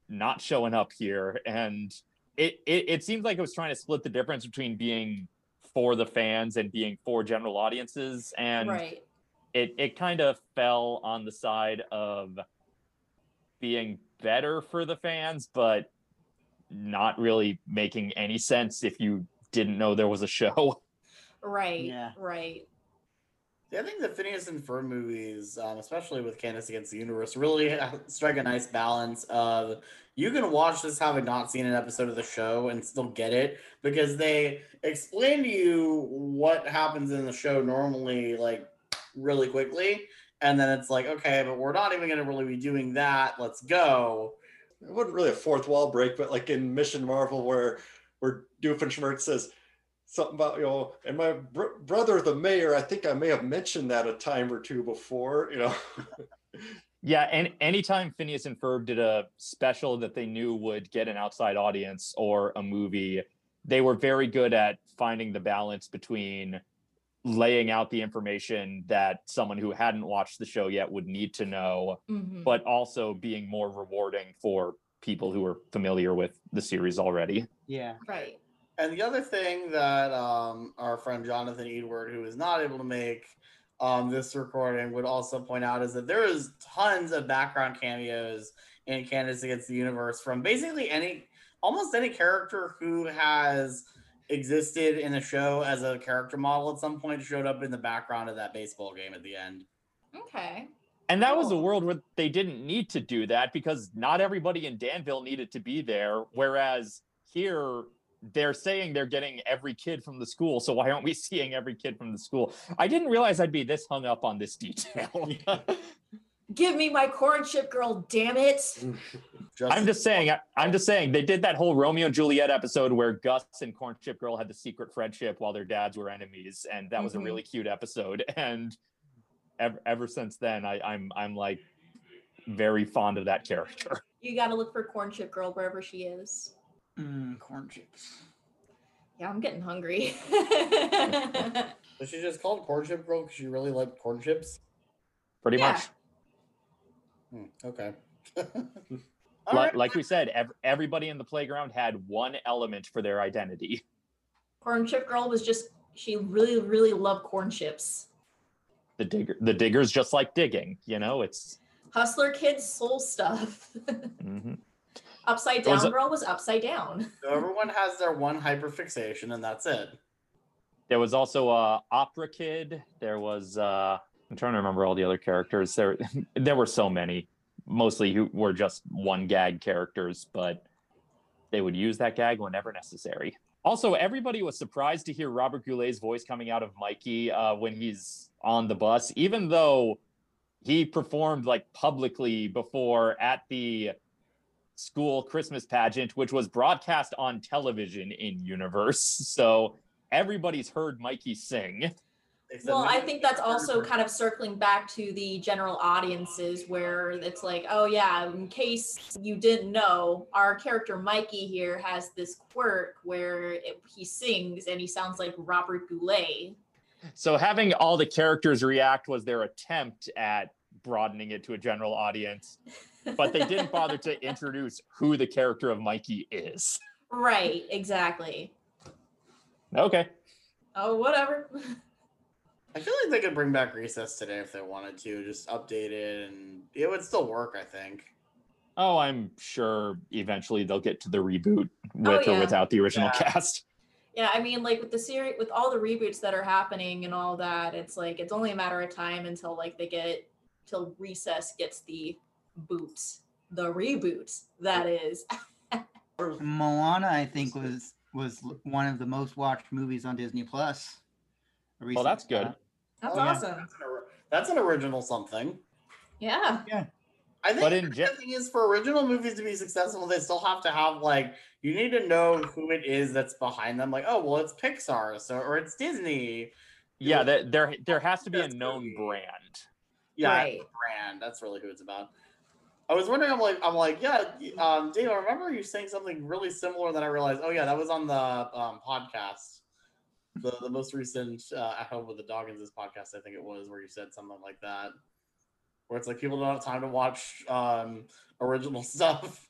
Speaker 10: not showing up here. And it, it, it seems like it was trying to split the difference between being for the fans and being for general audiences. And
Speaker 12: right.
Speaker 10: it it kind of fell on the side of being better for the fans, but not really making any sense if you didn't know there was a show. [LAUGHS]
Speaker 12: Right.
Speaker 11: Yeah.
Speaker 12: Right.
Speaker 9: Yeah, I think the Phineas and Ferb movies, um, especially with Candace Against the Universe, really strike a nice balance of you can watch this having not seen an episode of the show and still get it because they explain to you what happens in the show normally, like really quickly, and then it's like, okay, but we're not even going to really be doing that. Let's go.
Speaker 13: It wasn't really a fourth wall break, but like in Mission Marvel, where where Doofenshmirtz says something about you know, and my br- brother, the mayor. I think I may have mentioned that a time or two before. You know, [LAUGHS]
Speaker 10: Yeah, and anytime Phineas and Ferb did a special that they knew would get an outside audience or a movie, they were very good at finding the balance between laying out the information that someone who hadn't watched the show yet would need to know,
Speaker 12: Mhm.
Speaker 10: but also being more rewarding for people who are familiar with the series already.
Speaker 11: yeah.
Speaker 12: Right.
Speaker 9: And the other thing that um, our friend Jonathan Edward, who is not able to make um, this recording, would also point out is that there is tons of background cameos in Candace Against the Universe from basically any, almost any character who has existed in the show as a character model at some point showed up in the background of that baseball game at the end.
Speaker 12: Okay.
Speaker 10: And that was a world where they didn't need to do that because not everybody in Danville needed to be there. Whereas here, they're saying they're getting every kid from the school. So why aren't we [LAUGHS] seeing every kid from the school? I didn't realize I'd be this hung up on this detail. [LAUGHS]
Speaker 12: Give me my corn chip girl, damn it.
Speaker 10: I'm just saying. I, I'm just saying they did that whole Romeo and Juliet episode where Gus and Corn Chip Girl had the secret friendship while their dads were enemies, and that was
Speaker 12: Mhm.
Speaker 10: a really cute episode. [LAUGHS] And ever, ever since then, I, I'm I'm like very fond of that character.
Speaker 12: You gotta look for corn chip girl wherever she is.
Speaker 11: Mm, corn chips.
Speaker 12: Yeah, I'm getting hungry.
Speaker 9: Was she just called corn chip girl because she really liked corn chips?
Speaker 10: Pretty
Speaker 12: Yeah.
Speaker 10: much.
Speaker 9: Hmm, okay. [LAUGHS]
Speaker 10: Like, like we said, ev- everybody in the playground had one element for their identity.
Speaker 12: corn chip girl was just she really, really loved corn chips.
Speaker 10: The digger, the diggers just like digging. You know, it's
Speaker 12: Hustler kids soul stuff. [LAUGHS]
Speaker 10: mhm.
Speaker 12: Upside
Speaker 10: It was
Speaker 12: down girl was upside down.
Speaker 9: So [LAUGHS] everyone has their one hyperfixation, and that's it.
Speaker 10: There was also a opera kid. There was uh I'm trying to remember all the other characters. There [LAUGHS] there were so many, mostly who were just one gag characters, but they would use that gag whenever necessary. Also, everybody was surprised to hear Robert Goulet's voice coming out of Mikey uh, when he's on the bus, even though he performed like publicly before at the school Christmas pageant, which was broadcast on television in universe. So everybody's heard Mikey sing.
Speaker 12: Well, I think that's also kind of circling back to the general audiences where it's like, oh, yeah, in case you didn't know, our character Mikey here has this quirk where it, he sings and he sounds like Robert Goulet.
Speaker 10: So having all the characters react was their attempt at broadening it to a general audience, [LAUGHS] but they didn't bother to introduce who the character of Mikey is.
Speaker 12: Right, exactly.
Speaker 10: Okay.
Speaker 12: Oh, whatever.
Speaker 9: I feel like they could bring back Recess today if they wanted to, just update it, and it would still work. I think.
Speaker 10: Oh, I'm sure eventually they'll get to the reboot oh, with
Speaker 12: yeah.
Speaker 10: or without the original
Speaker 9: Yeah.
Speaker 10: cast.
Speaker 12: Yeah, I mean, like with the series, with all the reboots that are happening and all that, it's like it's only a matter of time until like they get till Recess gets the boots, the reboot that is. [LAUGHS]
Speaker 11: Moana, I think, was was one of the most watched movies on Disney Plus.
Speaker 10: Well, oh, that's good.
Speaker 12: Uh, that's
Speaker 11: Oh, yeah.
Speaker 12: awesome.
Speaker 9: That's an, that's an original something.
Speaker 12: Yeah.
Speaker 11: Yeah.
Speaker 9: I think
Speaker 10: But in
Speaker 9: the
Speaker 10: gen-
Speaker 9: thing is for original movies to be successful, they still have to have like you need to know who it is that's behind them. Like, oh well, it's Pixar, so or it's Disney.
Speaker 10: Yeah, that, there, there has to be a known
Speaker 9: movie.
Speaker 10: brand.
Speaker 9: Yeah,
Speaker 12: Right.
Speaker 9: brand. That's really who it's about. I was wondering. I'm like, I'm like, yeah, um, Dave. I remember you saying something really similar. That I realized, oh yeah, that was on the um, podcast, the the most recent uh, at home with the Dogginses podcast. I think it was where you said something like that, where it's like people don't have time to watch um, original [LAUGHS] stuff.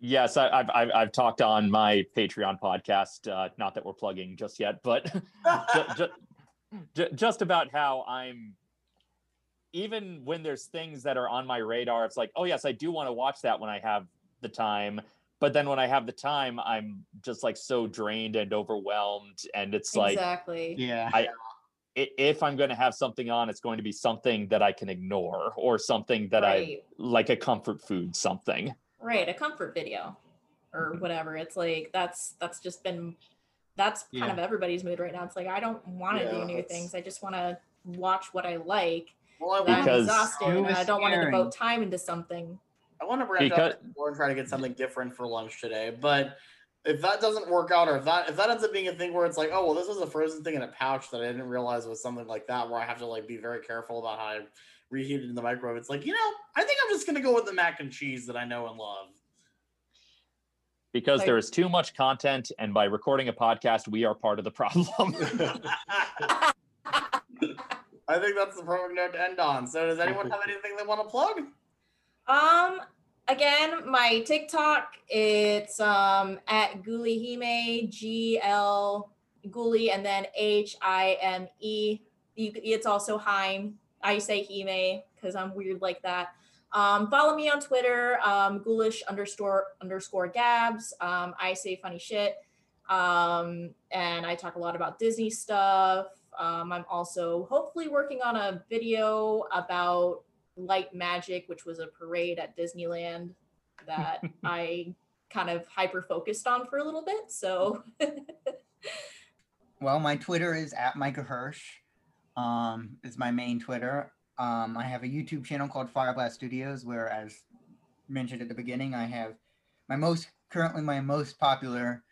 Speaker 10: Yes, I, I've, I've I've talked on my Patreon podcast. Uh, not that we're plugging just yet, but [LAUGHS] ju- ju- ju- just about how I'm. Even when there's things that are on my radar, it's like, oh yes, I do want to watch that when I have the time. But then when I have the time, I'm just like so drained and overwhelmed, and it's like
Speaker 12: exactly.
Speaker 11: Yeah.
Speaker 10: I i- if I'm going to have something on, it's going to be something that I can ignore or something that I like a comfort food something.
Speaker 12: Right, a comfort video or mm-hmm. whatever. It's like that's that's just been that's kind
Speaker 11: Yeah.
Speaker 12: of everybody's mood right now. It's like I don't want to
Speaker 9: Yeah,
Speaker 12: do new things. I just want to watch what I like.
Speaker 9: Well, I
Speaker 12: I'm
Speaker 10: Because-
Speaker 12: exhausted and I don't want to devote time into something.
Speaker 9: I want to branch
Speaker 10: Because-
Speaker 9: out more and try to get something different for lunch today. But if that doesn't work out, or if that if that ends up being a thing where it's like, oh well, this was a frozen thing in a pouch that I didn't realize was something like that, where I have to like be very careful about how I reheat it in the microwave. It's like, you know, I think I'm just gonna go with the mac and cheese that I know and love.
Speaker 10: because
Speaker 12: Like-
Speaker 10: there is too much content and by recording a podcast we are part of the problem [LAUGHS] [LAUGHS] [LAUGHS]
Speaker 9: I think that's the perfect note to end on. So, does anyone have anything they want to plug?
Speaker 12: Um again, my TikTok, it's um at Gulihime, G L Guli and then H I M E. It's also Heim. I say Hime because I'm weird like that. Um, follow me on Twitter, um, ghoulish underscore underscore gabs. Um, I say funny shit. Um, and I talk a lot about Disney stuff. Um, I'm also hopefully working on a video about Light Magic, which was a parade at Disneyland that [LAUGHS] I kind of hyper focused on for a little bit. So [LAUGHS]
Speaker 11: Well, my Twitter is at Micah Hirsch. Um, is my main Twitter. Um, I have a YouTube channel called Fireblast Studios, where, as mentioned at the beginning, I have my most currently my most popular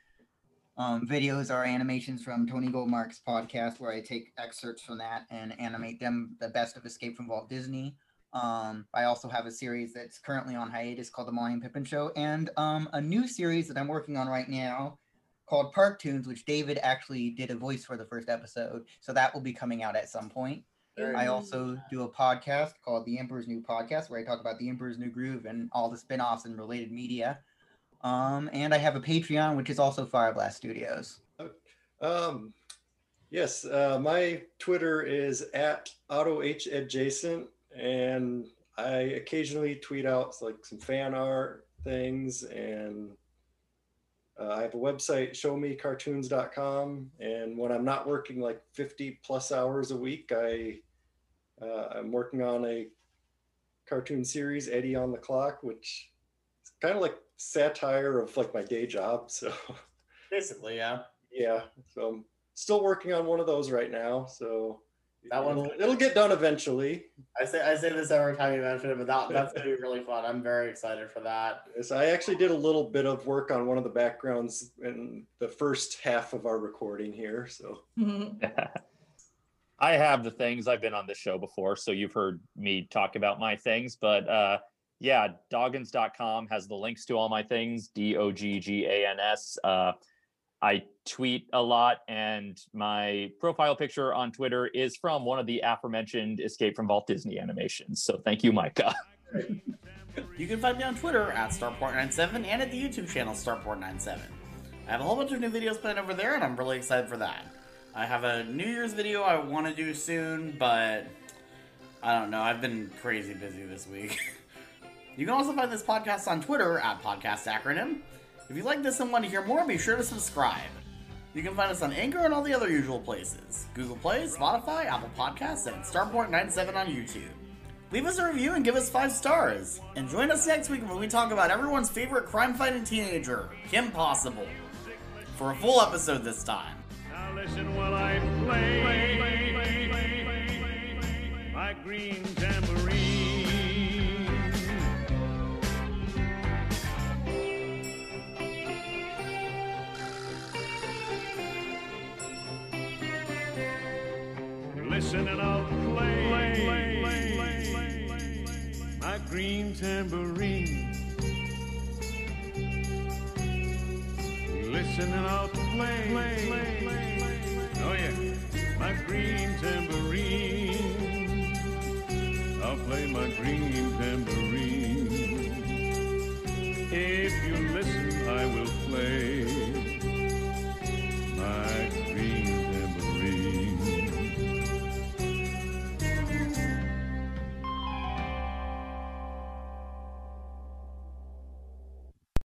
Speaker 11: um, videos are animations from Tony Goldmark's podcast, where I take excerpts from that and animate them the best of Escape from Walt Disney. Um, I also have a series that's currently on hiatus called The Molly and Pippin Show, and um, a new series that I'm working on right now called Park Tunes, which David actually did a voice for the first episode. So that will be coming out at some point.
Speaker 9: Very
Speaker 11: I also do a podcast called The Emperor's New Podcast, where I talk about The Emperor's New Groove and all the spin offs and related media. Um, and I have a Patreon, which is also Fireblast Studios.
Speaker 13: Um, yes, uh, my Twitter is at AutoHadjacent, and I occasionally tweet out like some fan art things, and uh, I have a website, showmecartoons.com, and when I'm not working like 50 plus hours a week, I uh, I'm working on a cartoon series, Eddie on the Clock, which kind of like satire of like my day job. So
Speaker 9: Basically, yeah.
Speaker 13: Yeah, so I'm still working on one of those right now. So
Speaker 9: That one-
Speaker 13: it'll, it'll get done eventually.
Speaker 9: I say I say this every time you mention it, but that, that's gonna be really fun. I'm very excited for that.
Speaker 13: Yes, I actually did a little bit of work on one of the backgrounds in the first half of our recording here. So [LAUGHS]
Speaker 10: I have the things. I've been on this show before, so you've heard me talk about my things. But uh, yeah, doggans.com has the links to all my things. D O G G A N S. Uh, I tweet a lot, and my profile picture on Twitter is from one of the aforementioned Escape from Walt Disney animations. So thank you, Micah. [LAUGHS]
Speaker 9: You can find me on Twitter at Starport97 and at the YouTube channel Starport97. I have a whole bunch of new videos planned over there, and I'm really excited for that. I have a New Year's video I want to do soon, but I don't know. I've been crazy busy this week. [LAUGHS] you can also find this podcast on Twitter at Podcast Acronym. If you like this and want to hear more, be sure to subscribe. You can find us on Anchor and all the other usual places Google Play, Spotify, Apple Podcasts, and Starport97 on YouTube. Leave us a review and give us five stars. And join us next week when we talk about everyone's favorite crime fighting teenager, Kim Possible. For a full episode this time.
Speaker 18: Now listen while I play my green tambourine. And I'll play my green tambourine. Listen and I'll play. Oh yeah, my green tambourine. I'll play my green tambourine. If you listen, I will play.